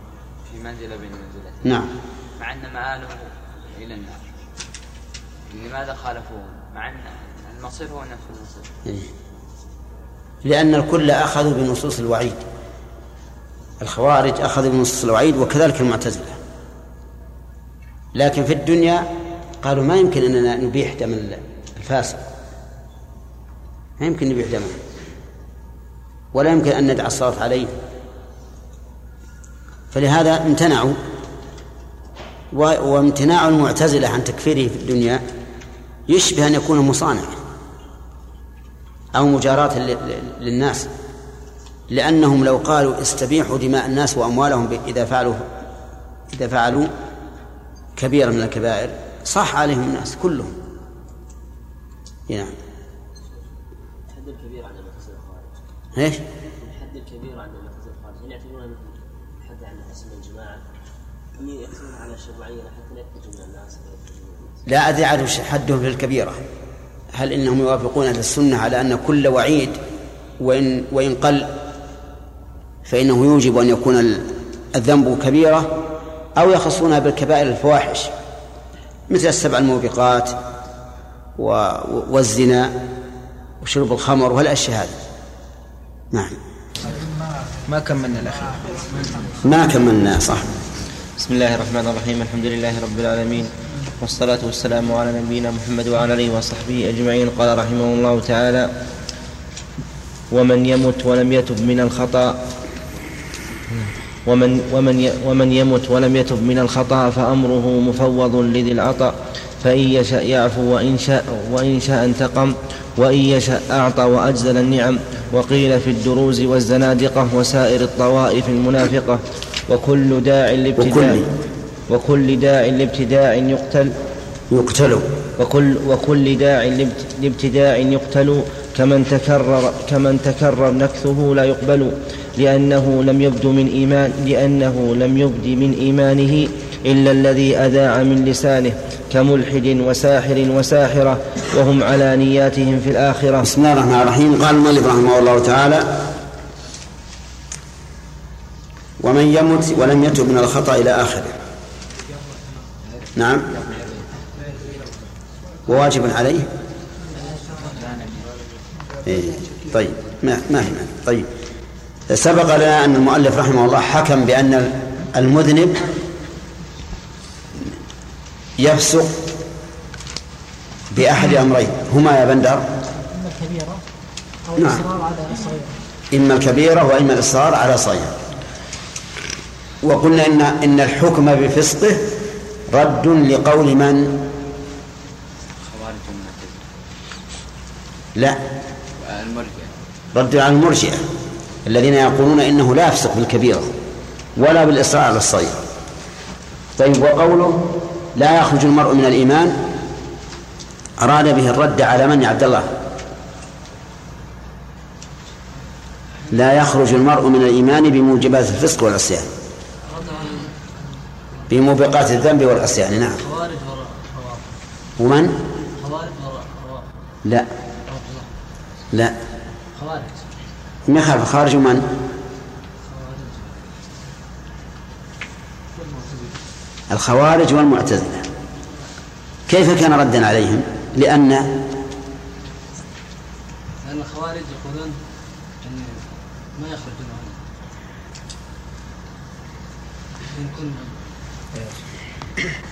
في منزلة بين منزلتين نعم. مع أن مآله إلى النار. لماذا خالفوه؟ مع أن المصير هو نفس المصير. إيه. لأن الكل أخذوا بنصوص الوعيد. الخوارج أخذوا بنصوص الوعيد وكذلك المعتزلة. لكن في الدنيا قالوا ما يمكن أننا نبيح دم الفاسق. ما يمكن نبيح دمه. ولا يمكن أن ندع الصلاة عليه. فلهذا امتنعوا وامتناع المعتزلة عن تكفيره في الدنيا يشبه أن يكون مصانع أو مجاراة للناس لأنهم لو قالوا استبيحوا دماء الناس وأموالهم إذا فعلوا إذا فعلوا كبيرة من الكبائر صح عليهم الناس كلهم. نعم. الحد إيش؟ الحد الكبير عند المعتزلة الخوارج هل يعتبرونه مثل الحد عند حسن الجماعة؟ أم يأتون على شيء معين حتى لا يخرجوا من الناس لا أدري عن حدهم في الكبيرة هل إنهم يوافقون أهل السنة على أن كل وعيد وإن وإن قل فإنه يوجب أن يكون الذنب كبيرة أو يخصونها بالكبائر الفواحش مثل السبع الموبقات والزنا وشرب الخمر والأشياء هذه. نعم. ما كملنا الأخير؟ ما كملنا صح. بسم الله الرحمن الرحيم الحمد لله رب العالمين والصلاة والسلام على نبينا محمد وعلى آله وصحبه أجمعين. قال رحمه الله تعالى ومن يمت ولم يتب من الخطأ ومن, ومن, ومن يمت ولم يتب من الخطأ فأمره مفوض لذي العطاء فإن يشاء يعفو وإن شاء, وإن شاء انتقم وإن يشاء أعطى وأجزل النعم وقيل في الدروز والزنادقة وسائر الطوائف المنافقة وكل داع لابتداع وكل داع لابتداع يقتل يقتل. وكل وكل داع لابتداع يقتل كمن تكرر كمن تكرر نكثه لا يقبل لأنه لم يبد من إيمان لأنه لم يبد من إيمانه إلا الذي أذاع من لسانه كملحد وساحر وساحرة وهم على نياتهم في الآخرة. بسم الله الرحمن الرحيم. قال المؤلف رحمه الله تعالى ومن يمت ولم يتب من الخطأ إلى آخره. نعم. وواجب عليه؟ إيه طيب. ما ما في طيب. سبق لنا أن المؤلف رحمه الله حكم بأن المذنب يفسق بأحد أمرين. هما يا بندر. إما الكبيرة أو نعم. الإصرار على الصغيرة إما الكبيرة وإما الإصرار على صغيرة وقلنا إن إن الحكم بفسقه رد لقول من؟ لا. رد على المرجئة. الذين يقولون إنه لا يفسق بالكبيرة ولا بالإصرار على الصغيرة طيب وقوله لا يخرج المرء من الإيمان أراد به الرد على من يا عبد الله. لا يخرج المرء من الإيمان بموجبات الفسق والعصيان. بموبقات الذنب والعصيان نعم. ومن؟ لا. لا. خوارج. ما يخالف خارج من الخوارج والمعتزلة. كيف كان ردا عليهم؟ لأن لأن الخوارج يقولون أن ما يخرجون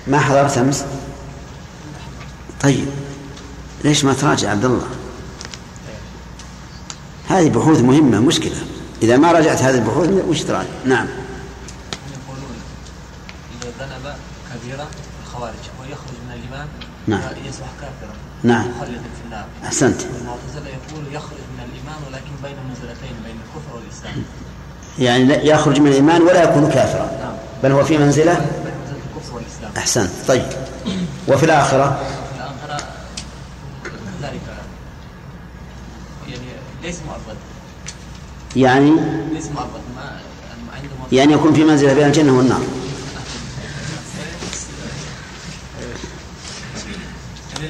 ما حضرت أمس؟ طيب. ليش ما تراجع عبد الله؟ هذه بحوث مهمة مشكلة. إذا ما راجعت هذه البحوث وش تراجع. نعم يقولون إذا ذنب كبيرة الخوارج ويخرج من الإيمان نعم. يصبح كافرا نعم. مخلدا في النار. أحسنت. والمعتزلة يقول يخرج من الإيمان ولكن بين منزلتين بين الكفر والإسلام. يعني لا يخرج من الإيمان ولا يكون كافرا. بل هو في منزلة؟ بين منزلة الكفر والإسلام. أحسنت. طيب. وفي الآخرة؟ الآخرة ذلك يعني ليس مؤبد يعني؟ ليس مؤبد ما يعني يكون في منزلة بين الجنة والنار.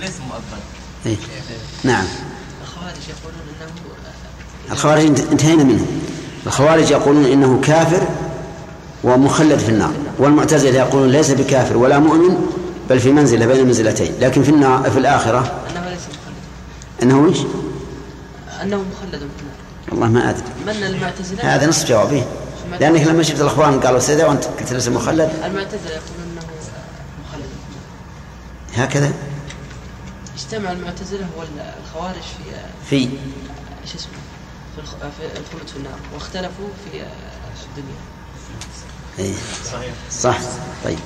ليس مؤبد إيه؟ نعم. الخوارج يقولون أنه الخوارج انت- انتهينا منهم الخوارج يقولون إنه كافر ومخلد في النار. والمعتزلة يقولون ليس بكافر ولا مؤمن بل في منزلة بين المنزلتين لكن في النار في الآخرة أنه ليس مخلد. إنه إيش؟ أنه مخلد في النار. والله ما أدري. من المعتزلة؟ هذا نصف جوابه لأنك لما شفت الاخوان قالوا سيدا وأنت قلت ليس مخلد. المعتزلة يقولون أنه مخلد. هكذا؟ اجتمع المعتزلة والخوارج في في شو اسمه؟ في الخ- في الخلود في النار واختلفوا في الدنيا. إيه. صح. طيب.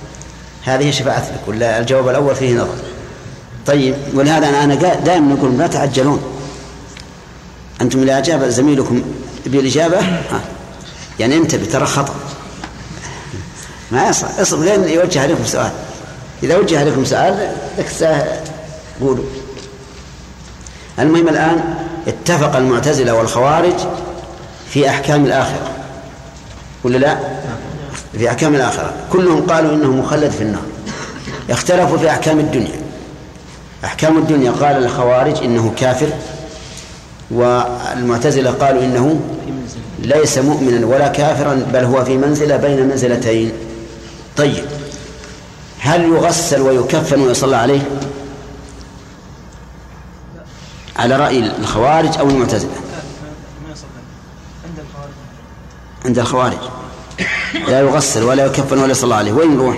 هذه شفاعة لك ولا الجواب الأول فيه نظر. طيب ولهذا أنا دائما نقول لا تعجلون. أنتم إذا أجاب زميلكم بالإجابة ها. يعني انتبه ترى خطأ. ما يصح. اصبر لين يوجه عليكم سؤال. إذا وجه عليكم سؤال قولوا المهم الآن اتفق المعتزلة والخوارج في أحكام الآخرة. ولا لا؟ في أحكام الآخرة. كلهم قالوا إنه مخلد في النار. اختلفوا في أحكام الدنيا. أحكام الدنيا قال الخوارج إنه كافر والمعتزلة قالوا إنه ليس مؤمنا ولا كافرا بل هو في منزلة بين منزلتين. طيب هل يغسل ويكفن ويصلى عليه؟ على رأي الخوارج أو المعتزلة. عند الخوارج. لا يغسل ولا يكفن ولا يصلى عليه. وين عندهم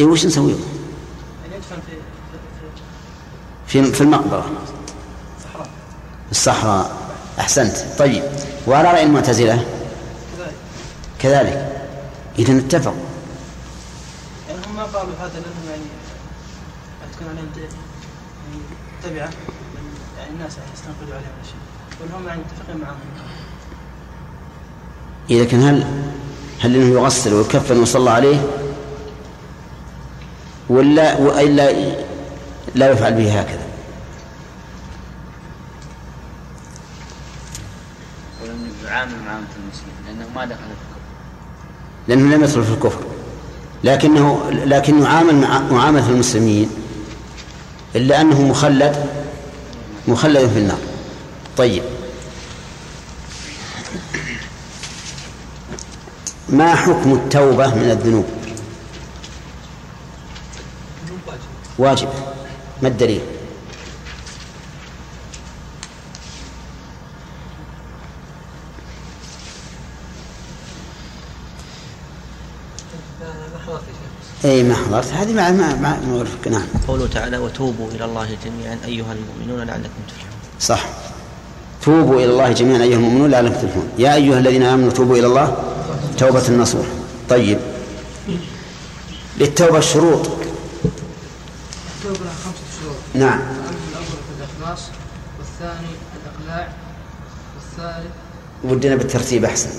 اي وش نسوي؟ يدفن في في- المقبرة. الصحراء. الصحراء أحسنت. طيب. وعلى رأي المعتزلة؟ كذلك. إذا اتفقوا. يعني هم ما قالوا هذا لأنهم يعني تكون عليهم يعني تبعة. يعني الناس يعني يستنقذوا عليهم الأشياء بل هم يعني متفقين معهم. إذا كان هل هل إنه يغسل ويكفن ويصلى عليه؟ ولا وإلا لا يفعل به هكذا. يعامل معاملة المسلم لأنه ما دخل في الكفر. لأنه لم يدخل في الكفر. لكنه لكنه يعامل مع معاملة المسلمين. إلا أنه مخلد مخلد في النار. طيب. ما حكم التوبة من الذنوب؟ واجب. ما الدليل؟ أي ما حضرت هذه ما ما ما نعم. قوله تعالى وتوبوا إلى الله جميعا أيها المؤمنون لعلكم تفلحون. صح. توبوا إلى الله جميعا أيها المؤمنون لعلكم تفلحون. يا أيها الذين آمنوا توبوا إلى الله. توبة نصوح طيب. للتوبة شروط التوبة لها خمسة شروط. نعم. الأول الإخلاص والثاني الإقلاع والثالث ودنا بالترتيب أحسن.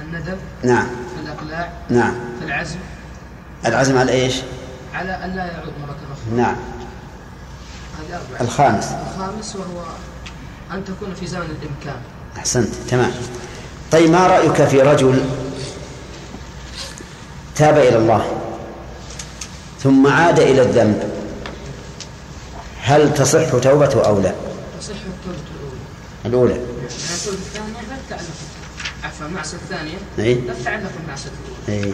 الندم نعم. الإقلاع نعم. العزم العزم على إيش؟ على أن لا يعود مرة أخرى. نعم. الخامس. الخامس وهو أن تكون في زمن الإمكان. أحسنت. تمام. طيب ما رأيك في رجل تاب إلى الله ثم عاد إلى الذنب؟ هل تصح توبته أو لا؟ تصح التوبة الأولى. الأولى. يعني التوبة الثانية لا تتعلق. عفوا المعصية الثانية إيه؟ لا تتعلق بالمعصية الأولى. إيه.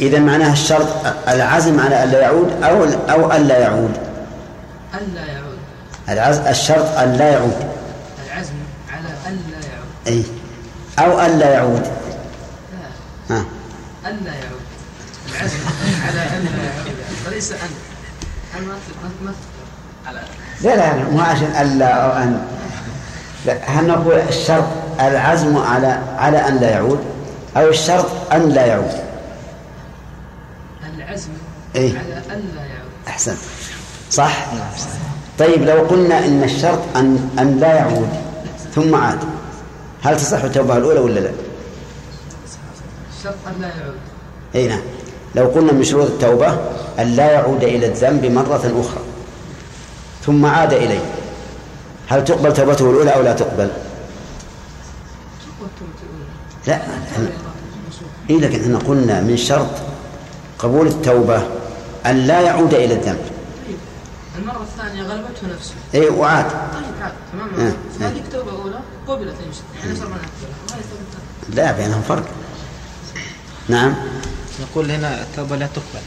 إذا معناها الشرط العزم على ألا يعود أو أو ألا يعود ألا يعود العز الشرط أن لا يعود العزم على ألا يعود أي أو ألا يعود لا ها ألا يعود العزم على ألا يعود وليس أن أن ما على لا لا لا مو عشان ألا أو أن لا هل نقول الشرط العزم على على أن لا يعود أو الشرط أن لا يعود العزم إيه. على ألا يعود أحسن صح طيب لو قلنا إن الشرط أن أن لا يعود ثم عاد هل تصح التوبة الأولى ولا لا؟ الشرط أن لا يعود أي نعم لو قلنا من شروط التوبة أن لا يعود إلى الذنب مرة أخرى ثم عاد إليه هل تقبل توبته الأولى أو لا تقبل؟ لا إيه لكن إحنا قلنا من شرط قبول التوبة أن لا يعود إلى الذنب. المرة الثانية غلبته نفسه. إيه وعاد. طيب عاد تمام. آه، هذيك توبة أولى؟ قبلت يمشي يعني صار منها ما يستوي لا بينهم فرق. نعم. نقول هنا التوبة لا تقبل.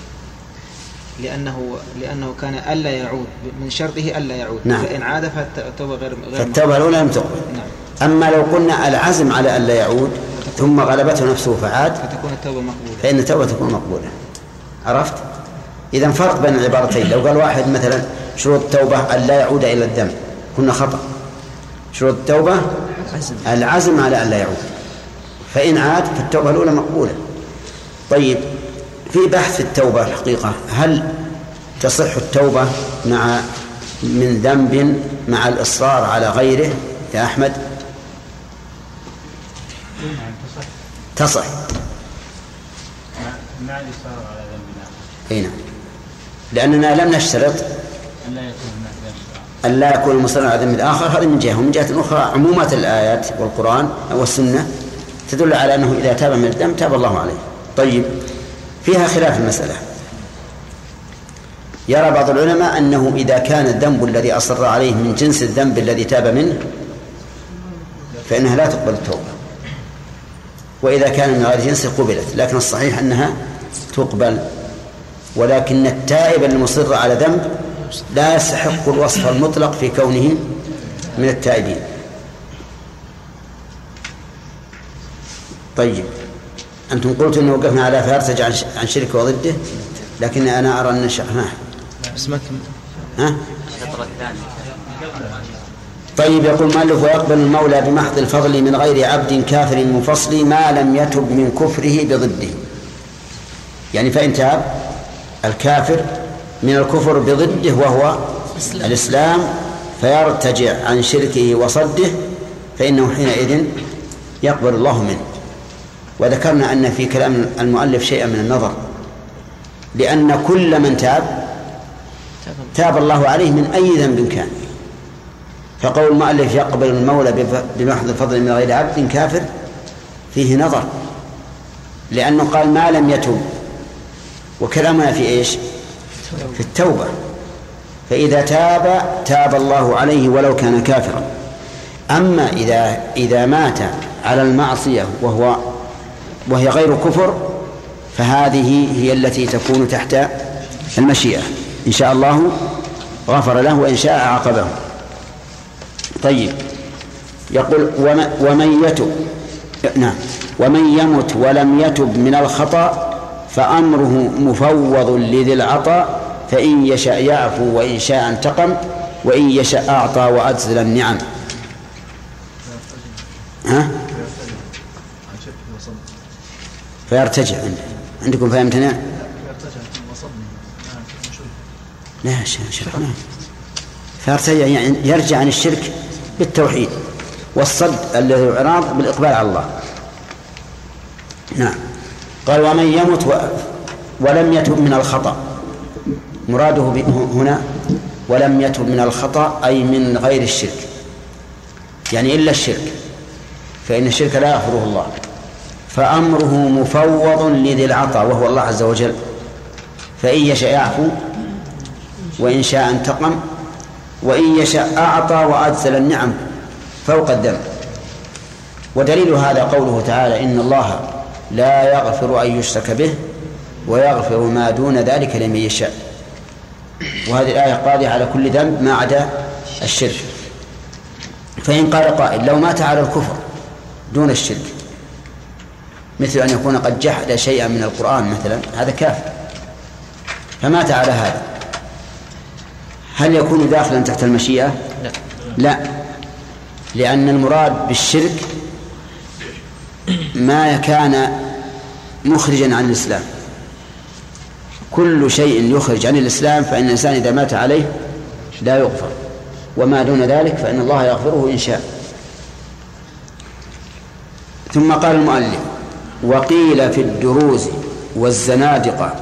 لأنه لأنه كان ألا يعود من شرطه ألا يعود. نعم. فإن عاد فالتوبة غير غير فالتوبة الأولى لم تقبل. نعم. أما لو قلنا العزم على أن لا يعود ثم غلبته نفسه فعاد فتكون التوبة مقبولة. فإن التوبة تكون مقبولة. عرفت؟ إذا فرق بين العبارتين. لو قال واحد مثلا شروط التوبة أن لا يعود إلى الذنب كنا خطأ. شروط التوبة العزم على أن لا يعود. فإن عاد فالتوبة الأولى مقبولة. طيب في بحث التوبة الحقيقة هل تصح التوبة مع من ذنب مع الإصرار على غيره يا أحمد؟ تصح. مع الإصرار على أي نعم. لأننا لم نشترط أن لا يكون المصر على ذنب الآخر هذا من جهة. ومن جهة أخرى عمومات الآيات والقرآن والسنة تدل على أنه إذا تاب من الذنب تاب الله عليه. طيب فيها خلاف المسألة. يرى بعض العلماء أنه إذا كان الذنب الذي أصر عليه من جنس الذنب الذي تاب منه فإنها لا تقبل التوبة. وإذا كان من غير جنسه قبلت لكن الصحيح أنها تقبل ولكن التائب المصر على ذنب لا يستحق الوصف المطلق في كونه من التائبين. طيب أنتم قلتم أنه وقفنا على فارسج عن عن شرك وضده لكن أنا أرى أن شرحناه بس ما ها؟ الشطر الثاني طيب يقول المؤلف ويقبل المولى بمحض الفضل من غير عبد كافر منفصل ما لم يتب من كفره بضده. يعني فإن تاب الكافر من الكفر بضده وهو الإسلام, فيرتجع عن شركه وصده فإنه حينئذ يقبل الله منه. وذكرنا أن في كلام المؤلف شيئا من النظر لأن كل من تاب تاب الله عليه من أي ذنب كان. فقول المؤلف يقبل المولى بمحض الفضل من غير عبد كافر فيه نظر لأنه قال ما لم يتب وكلامنا في إيش؟ في التوبة. فإذا تاب تاب الله عليه ولو كان كافرا. أما إذا إذا مات على المعصية وهو وهي غير كفر فهذه هي التي تكون تحت المشيئة. إن شاء الله غفر له وإن شاء عاقبه. طيب. يقول ومن يتب نعم. ومن يمت ولم يتب من الخطأ فأمره مفوض لذي العطاء فإن يشاء يعفو وإن شاء انتقم وإن يشاء أعطى وأجزل النعم. ها؟ فيرتجع عندكم فهمتنا؟ لا شرحنا فيرتجع يعني يرجع عن الشرك بالتوحيد والصد الذي الإعراض بالإقبال على الله. نعم. قال ومن يمت. ولم يتب من الخطأ. مراده هنا ولم يتب من الخطأ أي من غير الشرك. يعني إلا الشرك. فإن الشرك لا يغفره الله. فأمره مفوض لذي العطاء وهو الله عز وجل. فإن يشاء يعفو وإن شاء انتقم وإن يشاء أعطى وأجزل النعم فوق الدم ودليل هذا قوله تعالى إن الله لا يغفر أن يشرك به ويغفر ما دون ذلك لمن يشاء. وهذه الآية قاضية على كل ذنب ما عدا الشرك. فإن قال قائل لو مات على الكفر دون الشرك مثل أن يكون قد جحد شيئا من القرآن مثلا هذا كافر. فمات على هذا. هل يكون داخلا تحت المشيئة؟ لا. لا. لأن المراد بالشرك ما كان مخرجا عن الإسلام. كل شيء يخرج عن الإسلام فإن الإنسان إذا مات عليه لا يغفر. وما دون ذلك فإن الله يغفره إن شاء. ثم قال المؤلف وقيل في الدروز والزنادقة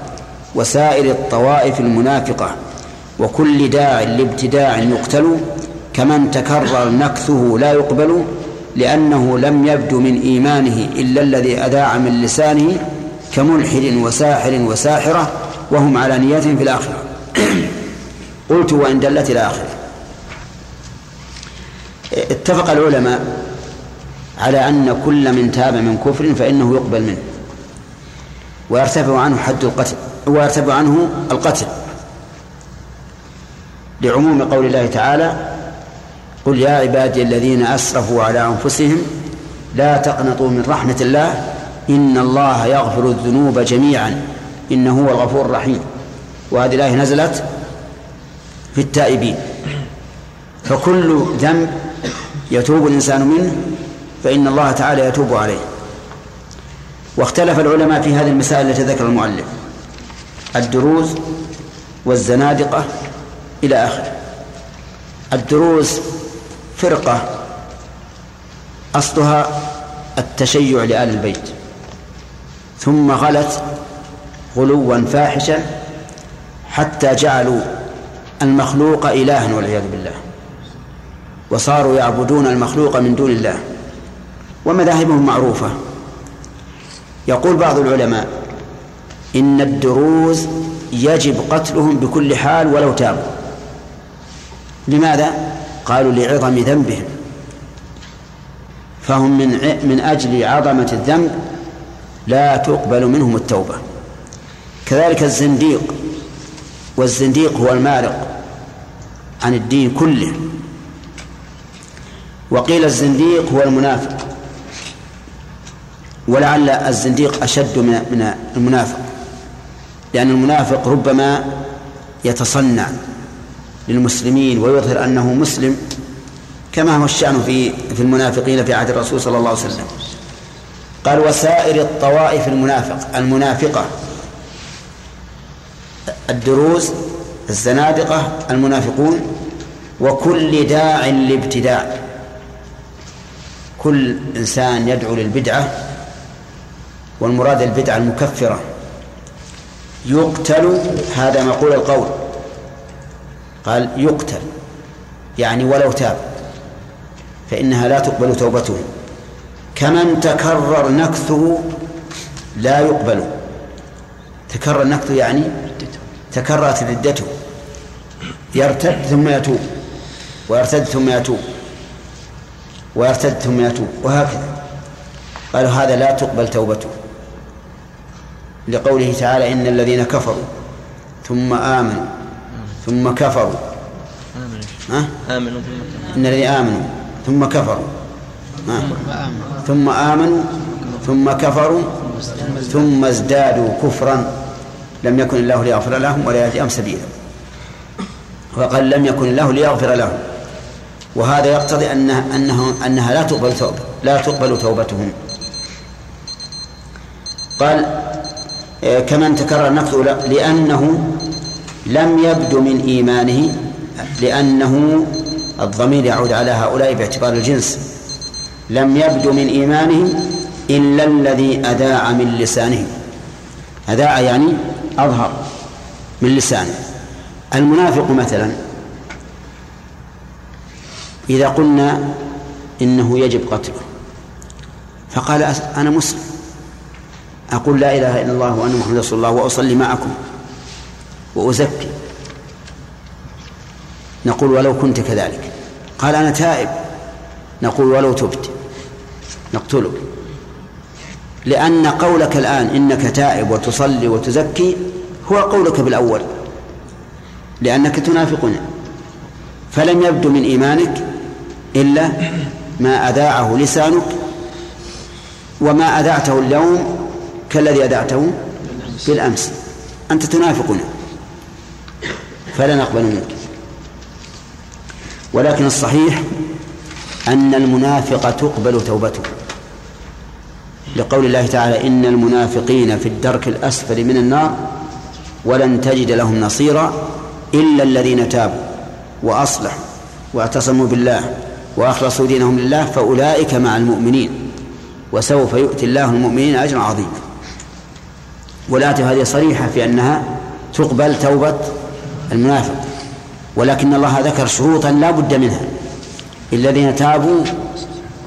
وسائر الطوائف المنافقة وكل داع لابتداع يقتل كمن تكرر نكثه لا يقبل لأنه لم يبد من إيمانه إلا الذي أذاع من لسانه كملحد وساحر وساحرة وهم على نية في الآخرة. قلت وإن دلت إلى آخره. اتفق العلماء على أن كل من تاب من كفر فإنه يقبل منه. ويرتفع عنه حد القتل ويرتفع عنه القتل. لعموم قول الله تعالى قل يا عبادي الذين أسرفوا على أنفسهم لا تقنطوا من رحمة الله إن الله يغفر الذنوب جميعا إنه هو الغفور الرحيم. وهذه الآية نزلت في التائبين. فكل ذنب يتوب الإنسان منه فإن الله تعالى يتوب عليه. واختلف العلماء في هذه المسائل التي ذكر المؤلف. الدروز والزنادقة إلى آخره. الدروز فرقة أصلها التشيع لآل البيت. ثم غلت غلوا فاحشا حتى جعلوا المخلوق إلها والعياذ بالله. وصاروا يعبدون المخلوق من دون الله. ومذاهبهم معروفة. يقول بعض العلماء إن الدروز يجب قتلهم بكل حال ولو تابوا. لماذا؟ قالوا لعظم ذنبهم. فهم من من أجل عظمة الذنب لا تقبل منهم التوبة. كذلك الزنديق والزنديق هو المارق عن الدين كله. وقيل الزنديق هو المنافق ولعل الزنديق أشد من من المنافق لأن المنافق ربما يتصنع. للمسلمين ويظهر أنه مسلم كما هو الشأن في في المنافقين في عهد الرسول صلى الله عليه وسلم. قال وسائر الطوائف المنافق المنافقة. الدروز الزنادقة المنافقون وكل داع لابتداع كل إنسان يدعو للبدعة والمراد البدعة المكفرة. يقتل هذا مقول القول. قال يقتل يعني ولو تاب فإنها لا تقبل توبته. كمن تكرر نكثه لا يقبل. تكرر نكثه يعني تكررت ردته يرتد ثم يتوب ويرتد ثم يتوب ويرتد ثم يتوب وهكذا. قالوا هذا لا تقبل توبته. لقوله تعالى إن الذين كفروا ثم آمنوا ثم كفروا. آمنوا آمنوا إن الذين آمنوا. ثم كفروا. ثم آمنوا. ثم كفروا. ثم ازدادوا كفرا. لم يكن الله ليغفر لهم ولا يهديهم سبيلا. وقال لم يكن الله ليغفر لهم. وهذا يقتضي أنها, أنه أنها لا تقبل توبة لا تقبل توبتهم. قال آه، كمن تكرر نقضه لأنه لم يبد من إيمانه لأنه الضمير يعود على هؤلاء باعتبار الجنس. لم يبد من إيمانه إلا الذي أذاع من لسانه. أذاع يعني أظهر من لسانه. المنافق مثلا إذا قلنا إنه يجب قتله فقال أنا مسلم. أقول لا إله إلا الله وأن محمد رسول الله وأصلي معكم. وأزكي. نقول ولو كنت كذلك. قال أنا تائب. نقول ولو تبت. نقتلك. لأن قولك الآن إنك تائب وتصلي وتزكي هو قولك بالأول. لأنك تنافقنا. فلم يبدو من إيمانك إلا ما أذاعه لسانك وما أذعته اليوم كالذي أذعته بالأمس. أنت تنافقنا. فلا نقبل منك. ولكن الصحيح أن المنافق تقبل توبته. لقول الله تعالى إن المنافقين في الدرك الأسفل من النار ولن تجد لهم نصيرا إلا الذين تابوا وأصلحوا واعتصموا بالله وأخلصوا دينهم لله فأولئك مع المؤمنين وسوف يؤتي الله المؤمنين أجرا عظيما. والآية هذه صريحة في أنها تقبل توبة المنافق. ولكن الله ذكر شروطا لا بد منها. الذين تابوا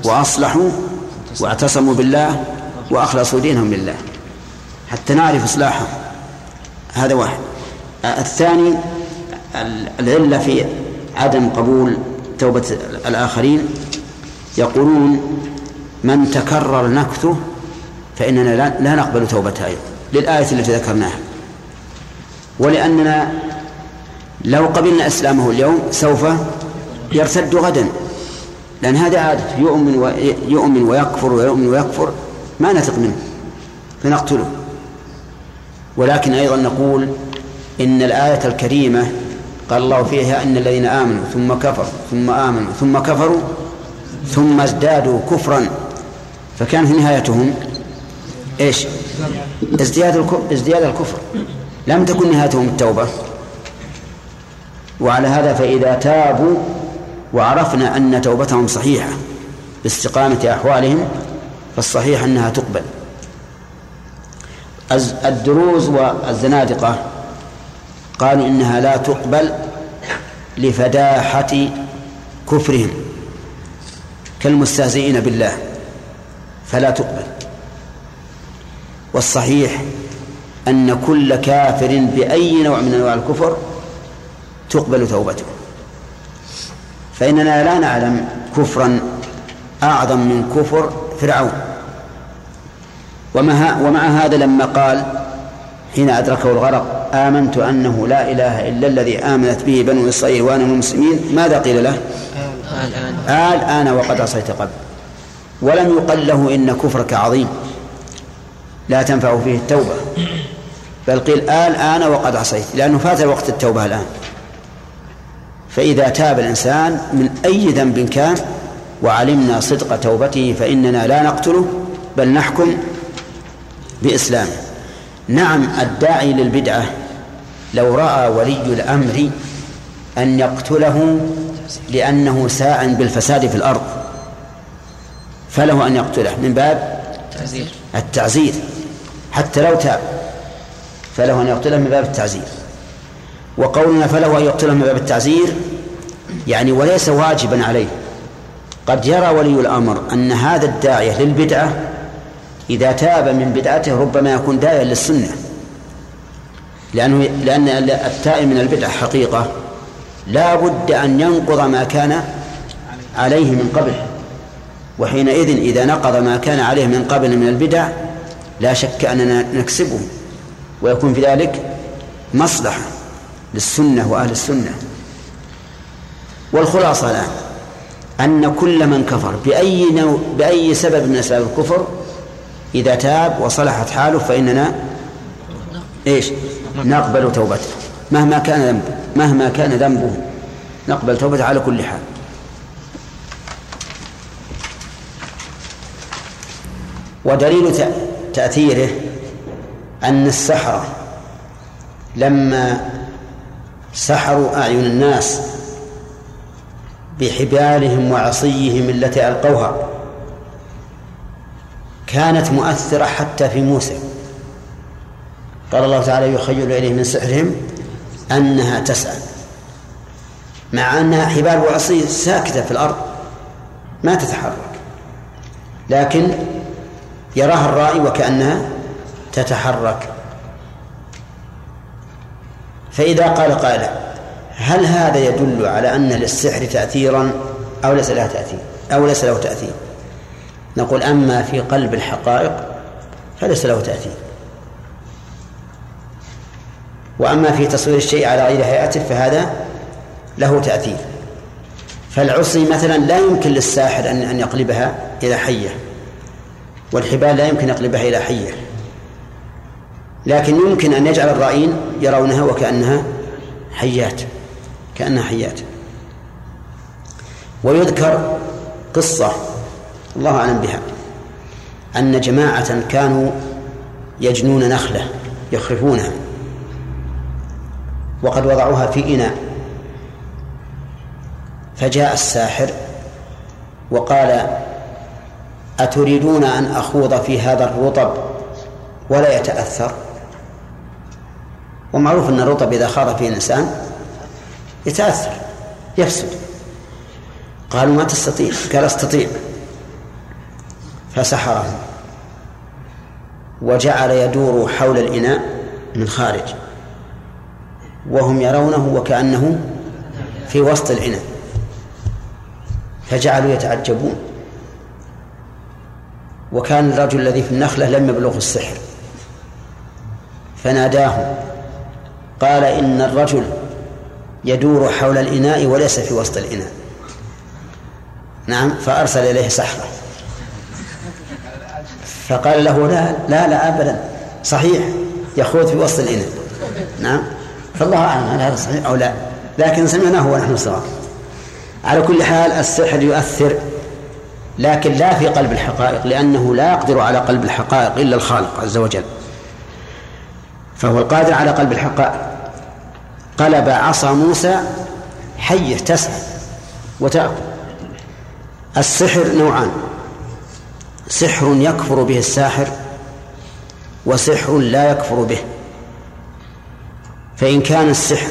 وأصلحوا واعتصموا بالله وأخلصوا دينهم لله. حتى نعرف إصلاحهم. هذا واحد. الثاني العلة في عدم قبول توبة الآخرين. يقولون من تكرر نكثه فإننا لا نقبل توبته أيضا. للآية التي ذكرناها. ولأننا لو قبلنا إسلامه اليوم سوف يرتد غدا. لأن هذا عادة يؤمن ويؤمن ويكفر ويؤمن ويكفر ما نثق منه فنقتله. ولكن أيضا نقول إن الآية الكريمة قال الله فيها إن الذين آمنوا ثم كفروا ثم آمنوا ثم كفروا ثم ازدادوا كفرا. فكانت نهايتهم إيش؟ ازدياد ازدياد الكفر. لم تكن نهايتهم التوبة. وعلى هذا فإذا تابوا وعرفنا أن توبتهم صحيحة باستقامة أحوالهم فالصحيح أنها تقبل. الدروز والزنادقة قالوا إنها لا تقبل لفداحة كفرهم كالمستهزئين بالله فلا تقبل. والصحيح أن كل كافر بأي نوع من أنواع الكفر تقبل توبته فإننا لا نعلم كفرا أعظم من كفر فرعون. ومع ومع هذا لما قال حين أدركه الغرق آمنت أنه لا إله إلا الذي آمنت به بنو إسرائيل وأنا من المسلمين ماذا قيل له؟ آل آن وقد عصيت قبل. ولم يقل له إن كفرك عظيم. لا تنفع فيه التوبة. بل قيل آل آن وقد عصيت لأنه فات وقت التوبة الآن. فإذا تاب الإنسان من أي ذنب كان وعلمنا صدق توبته فإننا لا نقتله بل نحكم بإسلامه. نعم الداعي للبدعة لو رأى ولي الأمر أن يقتله لأنه ساع بالفساد في الأرض فله أن يقتله. من باب التعزير. التعزير. حتى لو تاب فله أن يقتله من باب التعزير. وقولنا فله أن يقتله من باب التعزير يعني وليس واجبا عليه. قد يرى ولي الأمر أن هذا الداعية للبدعة إذا تاب من بدعته ربما يكون داعيا للسنة لأنه لأن التائب من البدعة حقيقة. لا بد أن ينقض ما كان عليه من قبل وحينئذ إذا نقض ما كان عليه من قبل من البدع لا شك أننا نكسبه ويكون في ذلك مصلحة. للسنة وأهل السنة. والخلاصة الآن أن كل من كفر بأي نوع بأي سبب من أسباب الكفر إذا تاب وصلحت حاله فإننا إيش؟ نقبل توبته. مهما كان ذنبه مهما كان ذنبه نقبل توبته على كل حال. ودليل تأثيره أن السحرة لما سحروا أعين الناس بحبالهم وعصيهم التي ألقوها. كانت مؤثرة حتى في موسى. قال الله تعالى يخيل إليه من سحرهم أنها تسعى. مع أنها حبال وعصي ساكتة في الأرض ما تتحرك. لكن يراها الرائي وكأنها تتحرك. فإذا قال قائل هل هذا يدل على أن للسحر تأثيرا أو ليس له تأثير؟ أو ليس له تأثير؟ نقول أما في قلب الحقائق فليس له تأثير. وأما في تصوير الشيء على غير هيئته فهذا له تأثير. فالعصي مثلا لا يمكن للساحر أن أن يقلبها إلى حية والحبال لا يمكن يقلبها إلى حية. لكن يمكن أن يجعل الرائين يرونها وكأنها حيات كأنها حيات. ويذكر قصة الله أعلم بها أن جماعة كانوا يجنون نخلة يخرفونها وقد وضعوها في إناء. فجاء الساحر وقال أتريدون أن أخوض في هذا الرطب ولا يتأثر؟ ومعروف أن الرطب إذا خاض فيه الإنسان يتأثر يفسد. قالوا ما تستطيع قال أستطيع. فسحرهم وجعل يدور حول الإناء من خارج. وهم يرونه وكأنه في وسط الإناء. فجعلوا يتعجبون. وكان الرجل الذي في النخلة لم يبلغ السحر. فناداه قال إن الرجل يدور حول الإناء وليس في وسط الإناء. نعم فأرسل إليه سحرة فقال له لا لا لا أبدا. صحيح يخوض في وسط الإناء. نعم فالله أعلم هل هذا صحيح أو لا. لكن سمعناه ونحن صغار. على كل حال السحر يؤثر لكن لا في قلب الحقائق لأنه لا يقدر على قلب الحقائق إلا الخالق عز وجل. فهو القادر على قلب الحقائق. قلب عصا موسى حية تسعى وتأكل. السحر نوعان. سحر يكفر به الساحر وسحر لا يكفر به. فإن كان السحر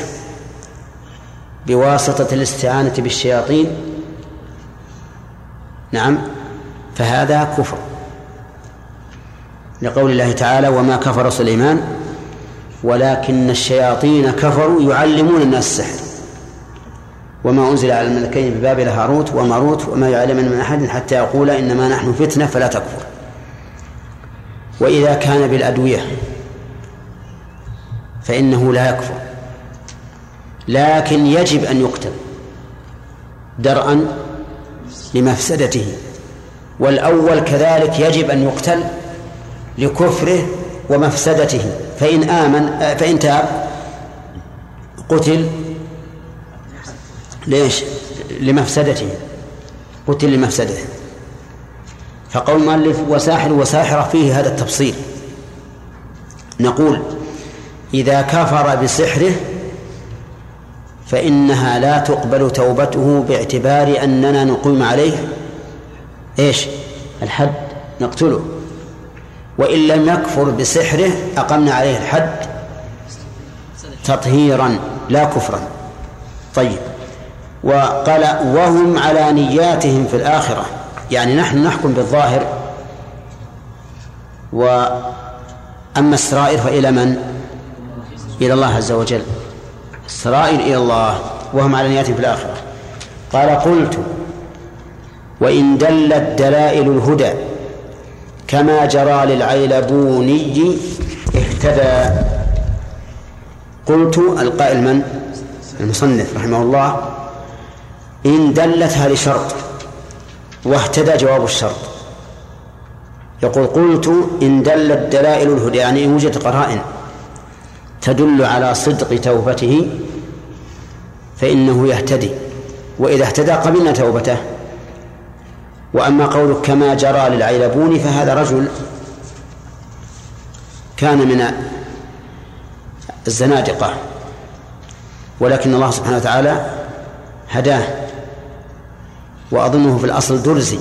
بواسطة الاستعانة بالشياطين نعم فهذا كفر. لقول الله تعالى وما كفر سليمان ولكن الشياطين كفروا يعلمون الناس السحر. وما أنزل على الملكين ببابل هاروت وماروت وما يعلمن من أحد حتى يقول إنما نحن فتنة فلا تكفر. وإذا كان بالأدوية فإنه لا يكفر. لكن يجب أن يقتل درءا لمفسدته. والأول كذلك يجب أن يقتل لكفره ومفسدته. فإن آمن فإن تاب قتل ليش؟ لمفسدته. قتل لمفسدته فقول المؤلف وساحر وساحرة فيه هذا التفصيل. نقول إذا كفر بسحره فإنها لا تقبل توبته باعتبار أننا نقيم عليه إيش؟ الحد نقتله. وإن لم يكفر بسحره أقمنا عليه الحد تطهيرا لا كفرا. طيب. وقال وهم على نياتهم في الآخرة. يعني نحن نحكم بالظاهر. وأما السرائر فإلى من؟ إلى الله عز وجل. السرائر إلى الله. وهم على نياتهم في الآخرة. قال قلت وإن دلت دلائل الهدى كما جرى للعيلبوني اهتدى. قلت القائل من؟ المصنف رحمه الله. إن دلت هذه شرط واهتدى جواب الشرط. يقول قلت إن دلت دلائل الهدى يعني إن وجدت قرائن تدل على صدق توبته فإنه يهتدي. وإذا اهتدى قبلنا توبته. وأما قولك كما جرى للعيلبون فهذا رجل كان من الزنادقة ولكن الله سبحانه وتعالى هداه وأظنه في الأصل درزي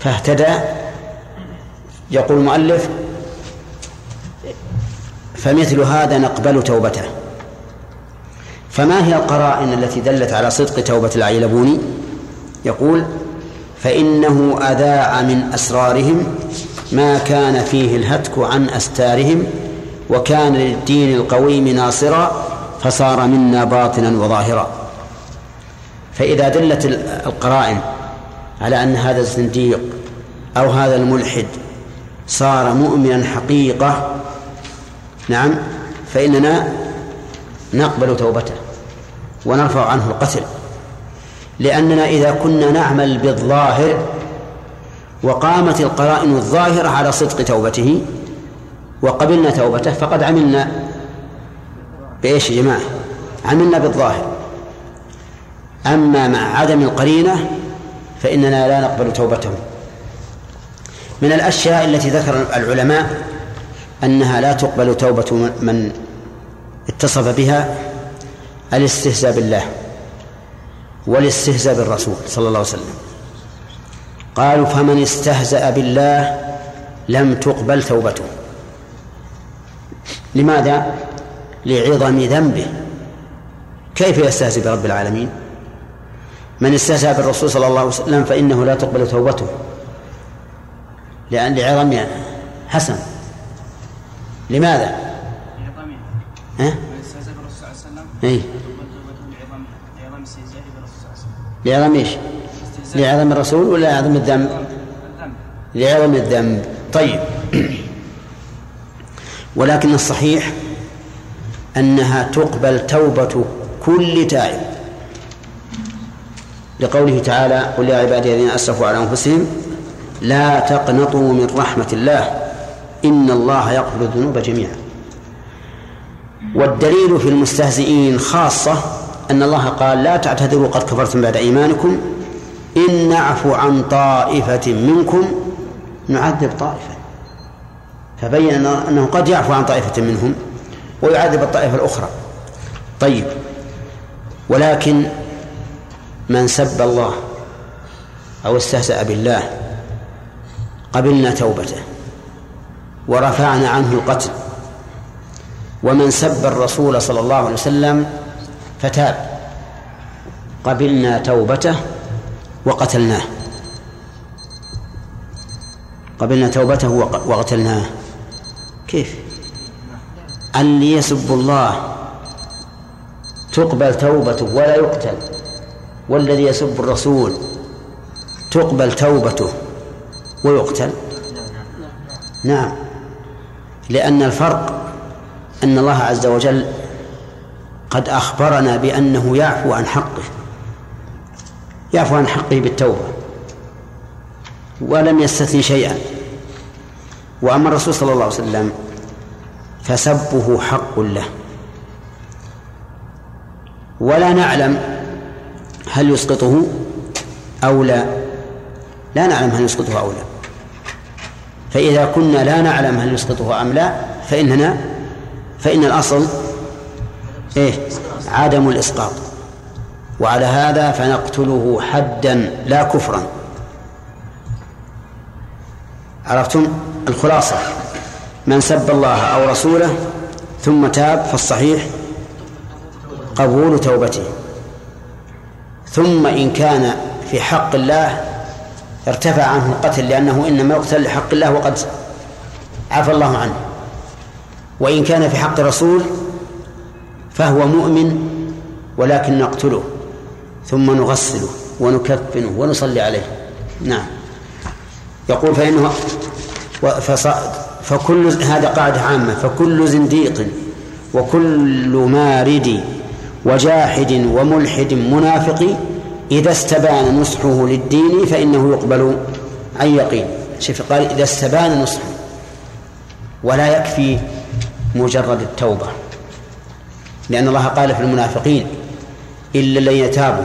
فاهتدى. يقول المؤلف فمثل هذا نقبل توبته. فما هي القرائن التي دلت على صدق توبة العيلبوني؟ يقول فإنه أذاع من أسرارهم ما كان فيه الهتك عن أستارهم وكان للدين القويم ناصرا فصار منا باطنا وظاهرا. فإذا دلت القرائن على أن هذا الزنديق أو هذا الملحد صار مؤمنا حقيقة نعم فإننا نقبل توبته ونرفع عنه القتل. لأننا إذا كنا نعمل بالظاهر وقامت القرائن الظاهرة على صدق توبته وقبلنا توبته فقد عملنا بإيش يا جماعة؟ عملنا بالظاهر. أما مع عدم القرينة فإننا لا نقبل توبته من الأشياء التي ذكر العلماء أنها لا تقبل توبة من اتصف بها الاستهزاء بالله. والاستهزاء بالرسول صلى الله عليه وسلم قالوا فمن استهزأ بالله لم تقبل توبته لماذا؟ لعظم ذنبه كيف يستهزئ برب العالمين؟ من استهزأ بالرسول صلى الله عليه وسلم فإنه لا تقبل توبته لأن لعظم حسن لماذا؟ لعظم ها؟ من استهزأ بالرسول صلى الله عليه وسلم إيه؟ لعظم إيش؟ لعظم الرسول ولا لعظم الذنب؟ لعظم الذنب طيب ولكن الصحيح أنها تقبل توبة كل تائب لقوله تعالى قل يا عبادي الذين أسرفوا على أنفسهم لا تقنطوا من رحمة الله إن الله يغفر الذنوب جميعا والدليل في المستهزئين خاصة أن الله قال لا تعتذروا قد كفرتم بعد إيمانكم. إن نعفو عن طائفة منكم نعذب طائفة. فبين أنه قد يعفو عن طائفة منهم ويعذب الطائفة الأخرى. طيب. ولكن من سب الله أو استهزأ بالله قبلنا توبته ورفعنا عنه القتل. ومن سب الرسول صلى الله عليه وسلم فتاب. قبلنا توبته وقتلناه. قبلنا توبته وقتلناه. كيف؟ اللي يسب الله تقبل توبته ولا يقتل. والذي يسب الرسول تقبل توبته ويقتل. نعم. لأن الفرق أن الله عز وجل قد أخبرنا بأنه يعفو عن حقه. يعفو عن حقه بالتوبة. ولم يستثني شيئا. وأما الرسول صلى الله عليه وسلم فسبه حق له. ولا نعلم هل يسقطه أو لا. لا نعلم هل يسقطه أو لا. فإذا كنا لا نعلم هل يسقطه أم لا فإننا فإن الأصل إيه؟ عدم الإسقاط. وعلى هذا فنقتله حدا لا كفرا. عرفتم؟ الخلاصة. من سب الله أو رسوله ثم تاب فالصحيح قبول توبته. ثم إن كان في حق الله ارتفع عنه القتل لأنه إنما يقتل لحق الله وقد عفى الله عنه. وإن كان في حق الرسول فهو مؤمن ولكن نقتله ثم نغسله ونكفنه ونصلي عليه. نعم. يقول فإنه فكل هذا قاعدة عامة. فكل زنديق وكل مارد وجاحد وملحد منافق إذا استبان نصحه للدين فإنه يقبل عن يقين. شوف قال إذا استبان نصحه ولا يكفي مجرد التوبة. لأن الله قال في المنافقين إلا الذين تابوا.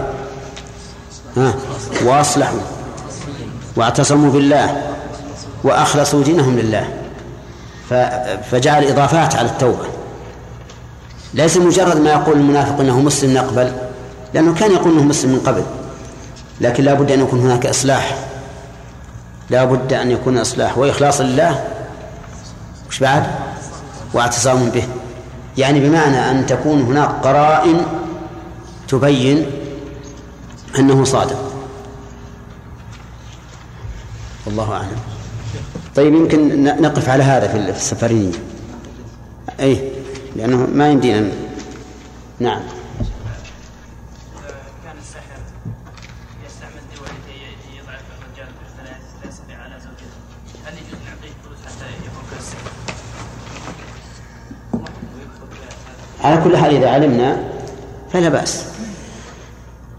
ها؟ وأصلحوا. واعتصموا بالله. وأخلصوا دينهم لله. فجعل إضافات على التوبة. ليس مجرد ما يقول المنافق إنه مسلم نقبل لأنه كان يقول إنه مسلم من قبل. لكن لا بد أن يكون هناك إصلاح. لا بد أن يكون إصلاح. وإخلاص لله وش بعد؟ واعتصام به. يعني بمعنى أن تكون هناك قرائن تبين أنه صادق. والله أعلم. طيب يمكن نقف على هذا في السفرية. اي لأنه ما يمدينا نعم كان السحر يستعمل يضعف الرجال لا يستطيع على زوجته هل يجوز نعطيه فلوس حتى يفك السحر؟ على كل حال إذا علمنا فلا بأس.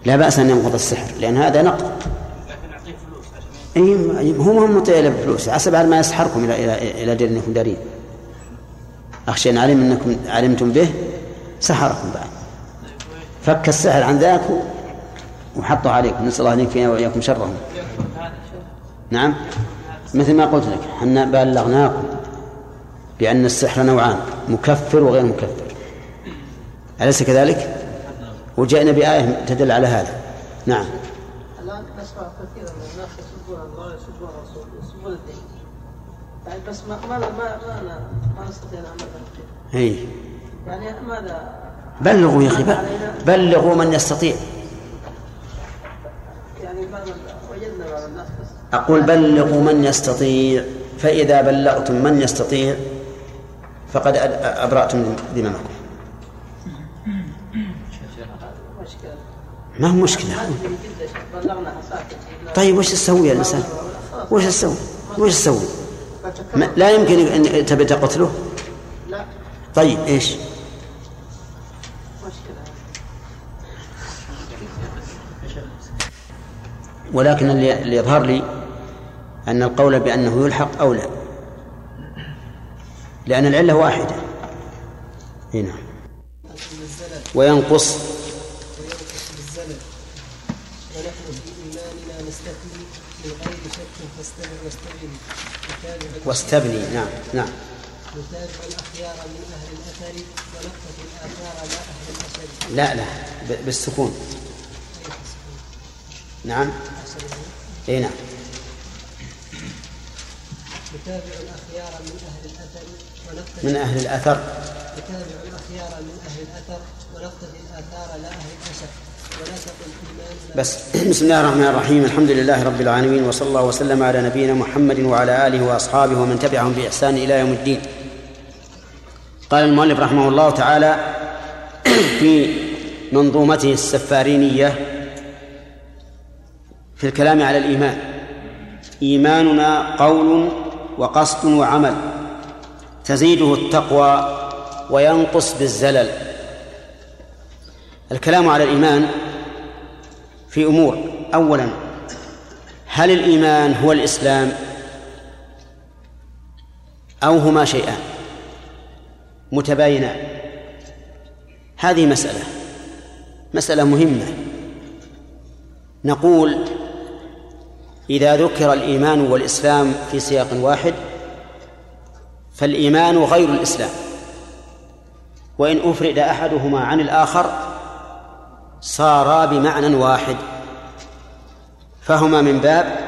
لا بأس أن ينقض السحر لأن هذا نقض. أي هو ما هو مطيع بفلوس عسى بعد ما يسحركم إلى إلى إلى أنكم دارين أخشى إن علم أنكم علمتم به سحركم بعد. فك السحر عن ذاك وحطه عليكم نسأل الله أن يكفينا وإياكم شرهم. نعم. مثل ما قلت لك حنا بلغناكم بأن السحر نوعان مكفر وغير مكفر. أليس كذلك؟ وجئنا بآية تدل على هذا. نعم. الآن نسمع كثيرا من الناس يسبون الله ويسبون الرسول ويسبون الدين. يعني بس ما ما ما ما, ما نستطيع نعمل إي. يعني ماذا؟ بلغوا يا أخي بلغوا من يستطيع. يعني وجدنا بعض الناس أقول بلغوا من يستطيع. فإذا بلغتم من يستطيع فقد أبرأتم ذممكم ما هو مشكلة؟ طيب وش تسوي يا الإنسان؟ وش تسوي؟ وش تسوي؟ لا يمكن أن تبي تقتله؟ لا طيب إيش؟ ولكن اللي يظهر لي أن القول بأنه يلحق أولى لأن العلة واحدة. هنا. وينقص واستبني. نعم نعم. نتابع الأخيار من أهل الأثر الآثار لا أهل الأثر لا لا بالسكون. نعم. إي نعم. نتابع الأخيار من أهل الأثر. ونقطة من أهل الأثر نتابع الأخيار من أهل الأثر ونقطة الآثار لا أهل الأثر. بس بسم الله الرحمن الرحيم. الحمد لله رب العالمين وصلى الله وسلم على نبينا محمد وعلى آله وأصحابه ومن تبعهم بإحسان إلى يوم الدين. قال المؤلف رحمه الله تعالى في منظومته السفارينية في الكلام على الإيمان. إيماننا قول وقصد وعمل. تزيده التقوى وينقص بالزلل. الكلام على الإيمان في أمور. اولا هل الإيمان هو الإسلام أو هما شيئان؟ متباينان. هذه مسألة مسألة مهمة. نقول إذا ذكر الإيمان والإسلام في سياق واحد فالإيمان غير الإسلام. وإن أفرد أحدهما عن الآخر صارا بمعنى واحد. فهما من باب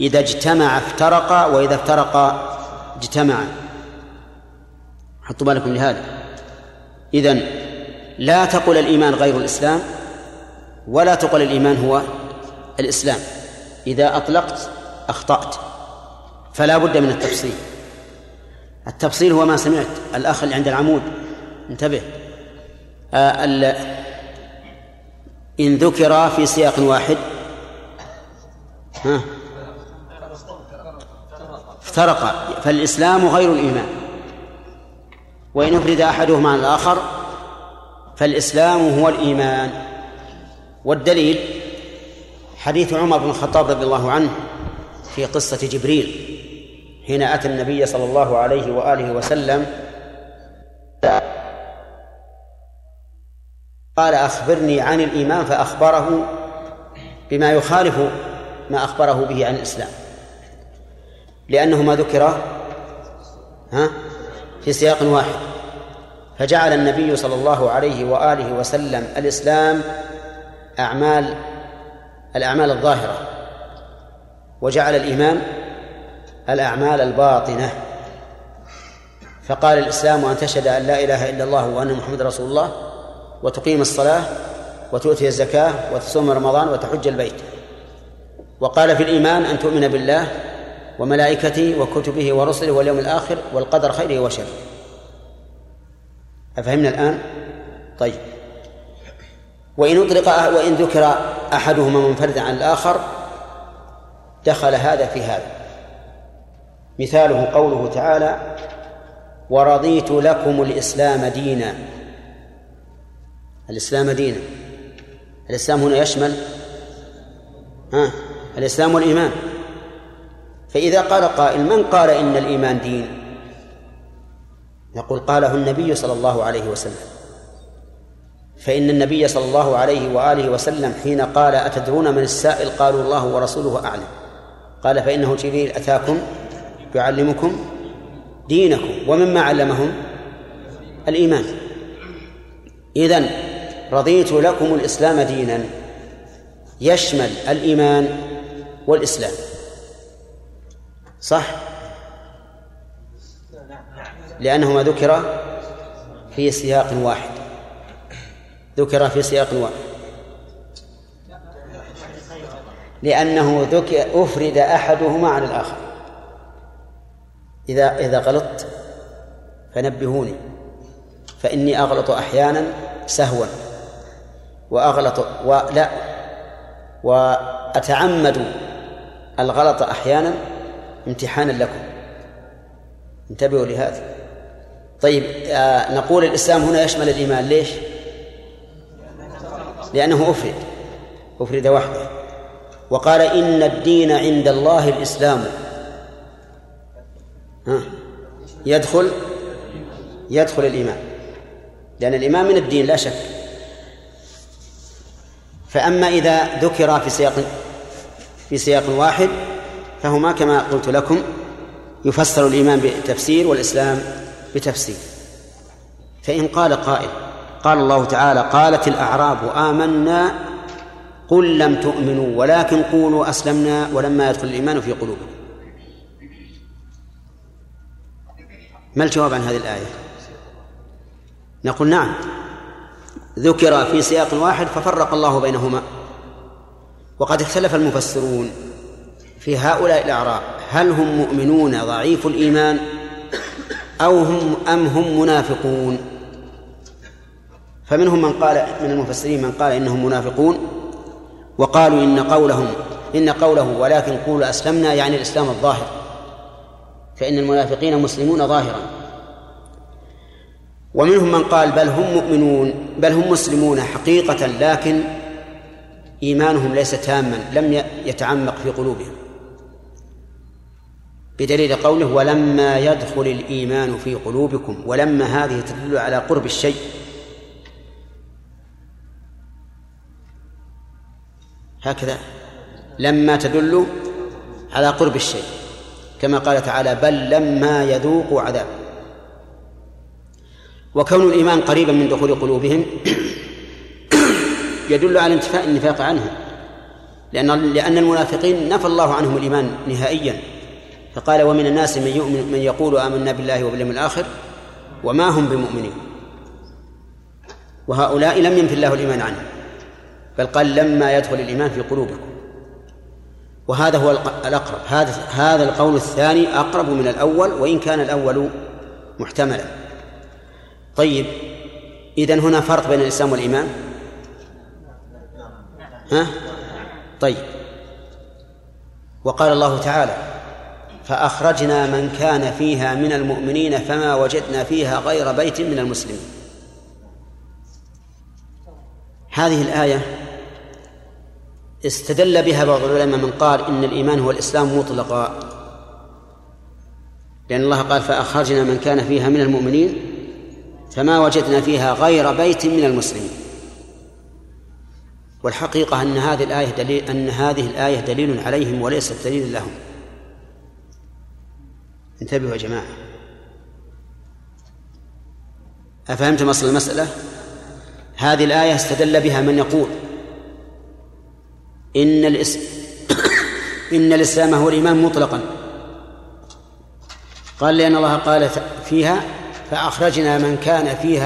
إذا اجتمع افترقا وإذا افترقا اجتمعا. حطوا بالكم لهذا. إذن لا تقل الإيمان غير الإسلام ولا تقل الإيمان هو الإسلام. إذا أطلقت أخطأت. فلا بد من التفصيل. التفصيل هو ما سمعت. الأخ اللي عند العمود. انتبه. آه إن ذكر في سياق واحد. ها؟ افترق فالإسلام غير الإيمان. وإن أفرد أحدهما عن الآخر فالإسلام هو الإيمان. والدليل حديث عمر بن الخطاب رضي الله عنه في قصة جبريل حين أتى النبي صلى الله عليه وآله وسلم قال أخبرني عن الإيمان فأخبره بما يخالف ما أخبره به عن الإسلام. لأنه ما ذكر ها في سياق واحد. فجعل النبي صلى الله عليه وآله وسلم الإسلام أعمال الأعمال الظاهرة. وجعل الإيمان الأعمال الباطنة. فقال الإسلام أن تشهد أن لا إله إلا الله وأن محمد رسول الله وتقيم الصلاة وتؤتي الزكاة وتصوم رمضان وتحج البيت. وقال في الإيمان أن تؤمن بالله وملائكته وكتبه ورسله واليوم الآخر والقدر خيره وشره. أفهمنا الآن؟ طيب. وإن أطلق وإن ذكر أحدهما منفردا عن الآخر دخل هذا في هذا. مثاله قوله تعالى ورضيت لكم الإسلام دينا الإسلام دينا. الإسلام هنا يشمل ها الإسلام والإيمان. فإذا قال قائل من قال إن الإيمان دين؟ نقول قاله النبي صلى الله عليه وسلم. فإن النبي صلى الله عليه وآله وسلم حين قال أتدرون من السائل؟ قالوا الله ورسوله أعلم. قال فإنه جبريل أتاكم؟ يعلمكم دينكم. ومما علمهم الإيمان. إذن رضيت لكم الإسلام دينا. يشمل الإيمان والإسلام. صح؟ لأنهما ذكر في سياق واحد. ذكر في سياق واحد. لأنه ذكر أفرد أحدهما عن الآخر. إذا إذا غلطت فنبهوني. فإني أغلط أحيانا سهوا. وأغلط ولا وأتعمد الغلط أحيانا امتحانا لكم. انتبهوا لهذا طيب آه نقول الإسلام هنا يشمل الإيمان. ليش؟ لأنه أفرد. أفرد وحده. وقال إن الدين عند الله الإسلام. ها؟ يدخل يدخل الإيمان. لأن الإيمان من الدين لا شك. فأما إذا ذكر في سياق في سياق واحد فهما كما قلت لكم يفسر الإيمان بتفسير والإسلام بتفسير فإن قال قائل قال الله تعالى قالت الأعراب آمنا قل لم تؤمنوا ولكن قولوا أسلمنا ولما يدخل الإيمان في قلوبكم. ما الجواب عن هذه الآية؟ نقول نعم. ذكر في سياق واحد ففرق الله بينهما. وقد اختلف المفسرون في هؤلاء الأعراب. هل هم مؤمنون ضعيف الإيمان أو هم أم هم منافقون؟ فمنهم من قال من المفسرين من قال إنهم منافقون وقالوا إن قولهم إن قوله ولكن قولوا أسلمنا يعني الإسلام الظاهر. فإن المنافقين مسلمون ظاهرا. ومنهم من قال بل هم مؤمنون بل هم مسلمون حقيقة لكن إيمانهم ليس تاما لم يتعمق في قلوبهم. بدليل قوله ولما يدخل الإيمان في قلوبكم ولما هذه تدل على قرب الشيء. هكذا. لما تدل على قرب الشيء كما قال تعالى بل لما يذوقوا عذاب. وكون الإيمان قريبا من دخول قلوبهم يدل على انتفاء النفاق عنهم. لأن لأن المنافقين نفى الله عنهم الإيمان نهائيا. فقال ومن الناس من يؤمن من يقول آمنا بالله وباليوم الآخر وما هم بمؤمنين. وهؤلاء لم ينفي الله الإيمان عنهم بل قال لما يدخل الإيمان في قلوبكم. وهذا هو الأقرب. هذا هذا القول الثاني أقرب من الأول وإن كان الأول محتملا. طيب إذن هنا فرق بين الإسلام والإيمان؟ ها؟ طيب. وقال الله تعالى فأخرجنا من كان فيها من المؤمنين فما وجدنا فيها غير بيت من المسلمين. هذه الآية استدل بها بعض العلماء من قال إن الإيمان هو الإسلام مطلقا. لأن الله قال فأخرجنا من كان فيها من المؤمنين فما وجدنا فيها غير بيت من المسلمين. والحقيقة أن هذه الآية دليل أن هذه الآية دليل عليهم وليست دليل لهم. انتبهوا يا جماعة. أفهمتم أصل المسألة؟ هذه الآية استدل بها من يقول إن الإس... إن الإسلام هو الإيمان مطلقا. قال لأن الله قال فيها فأخرجنا من كان فيها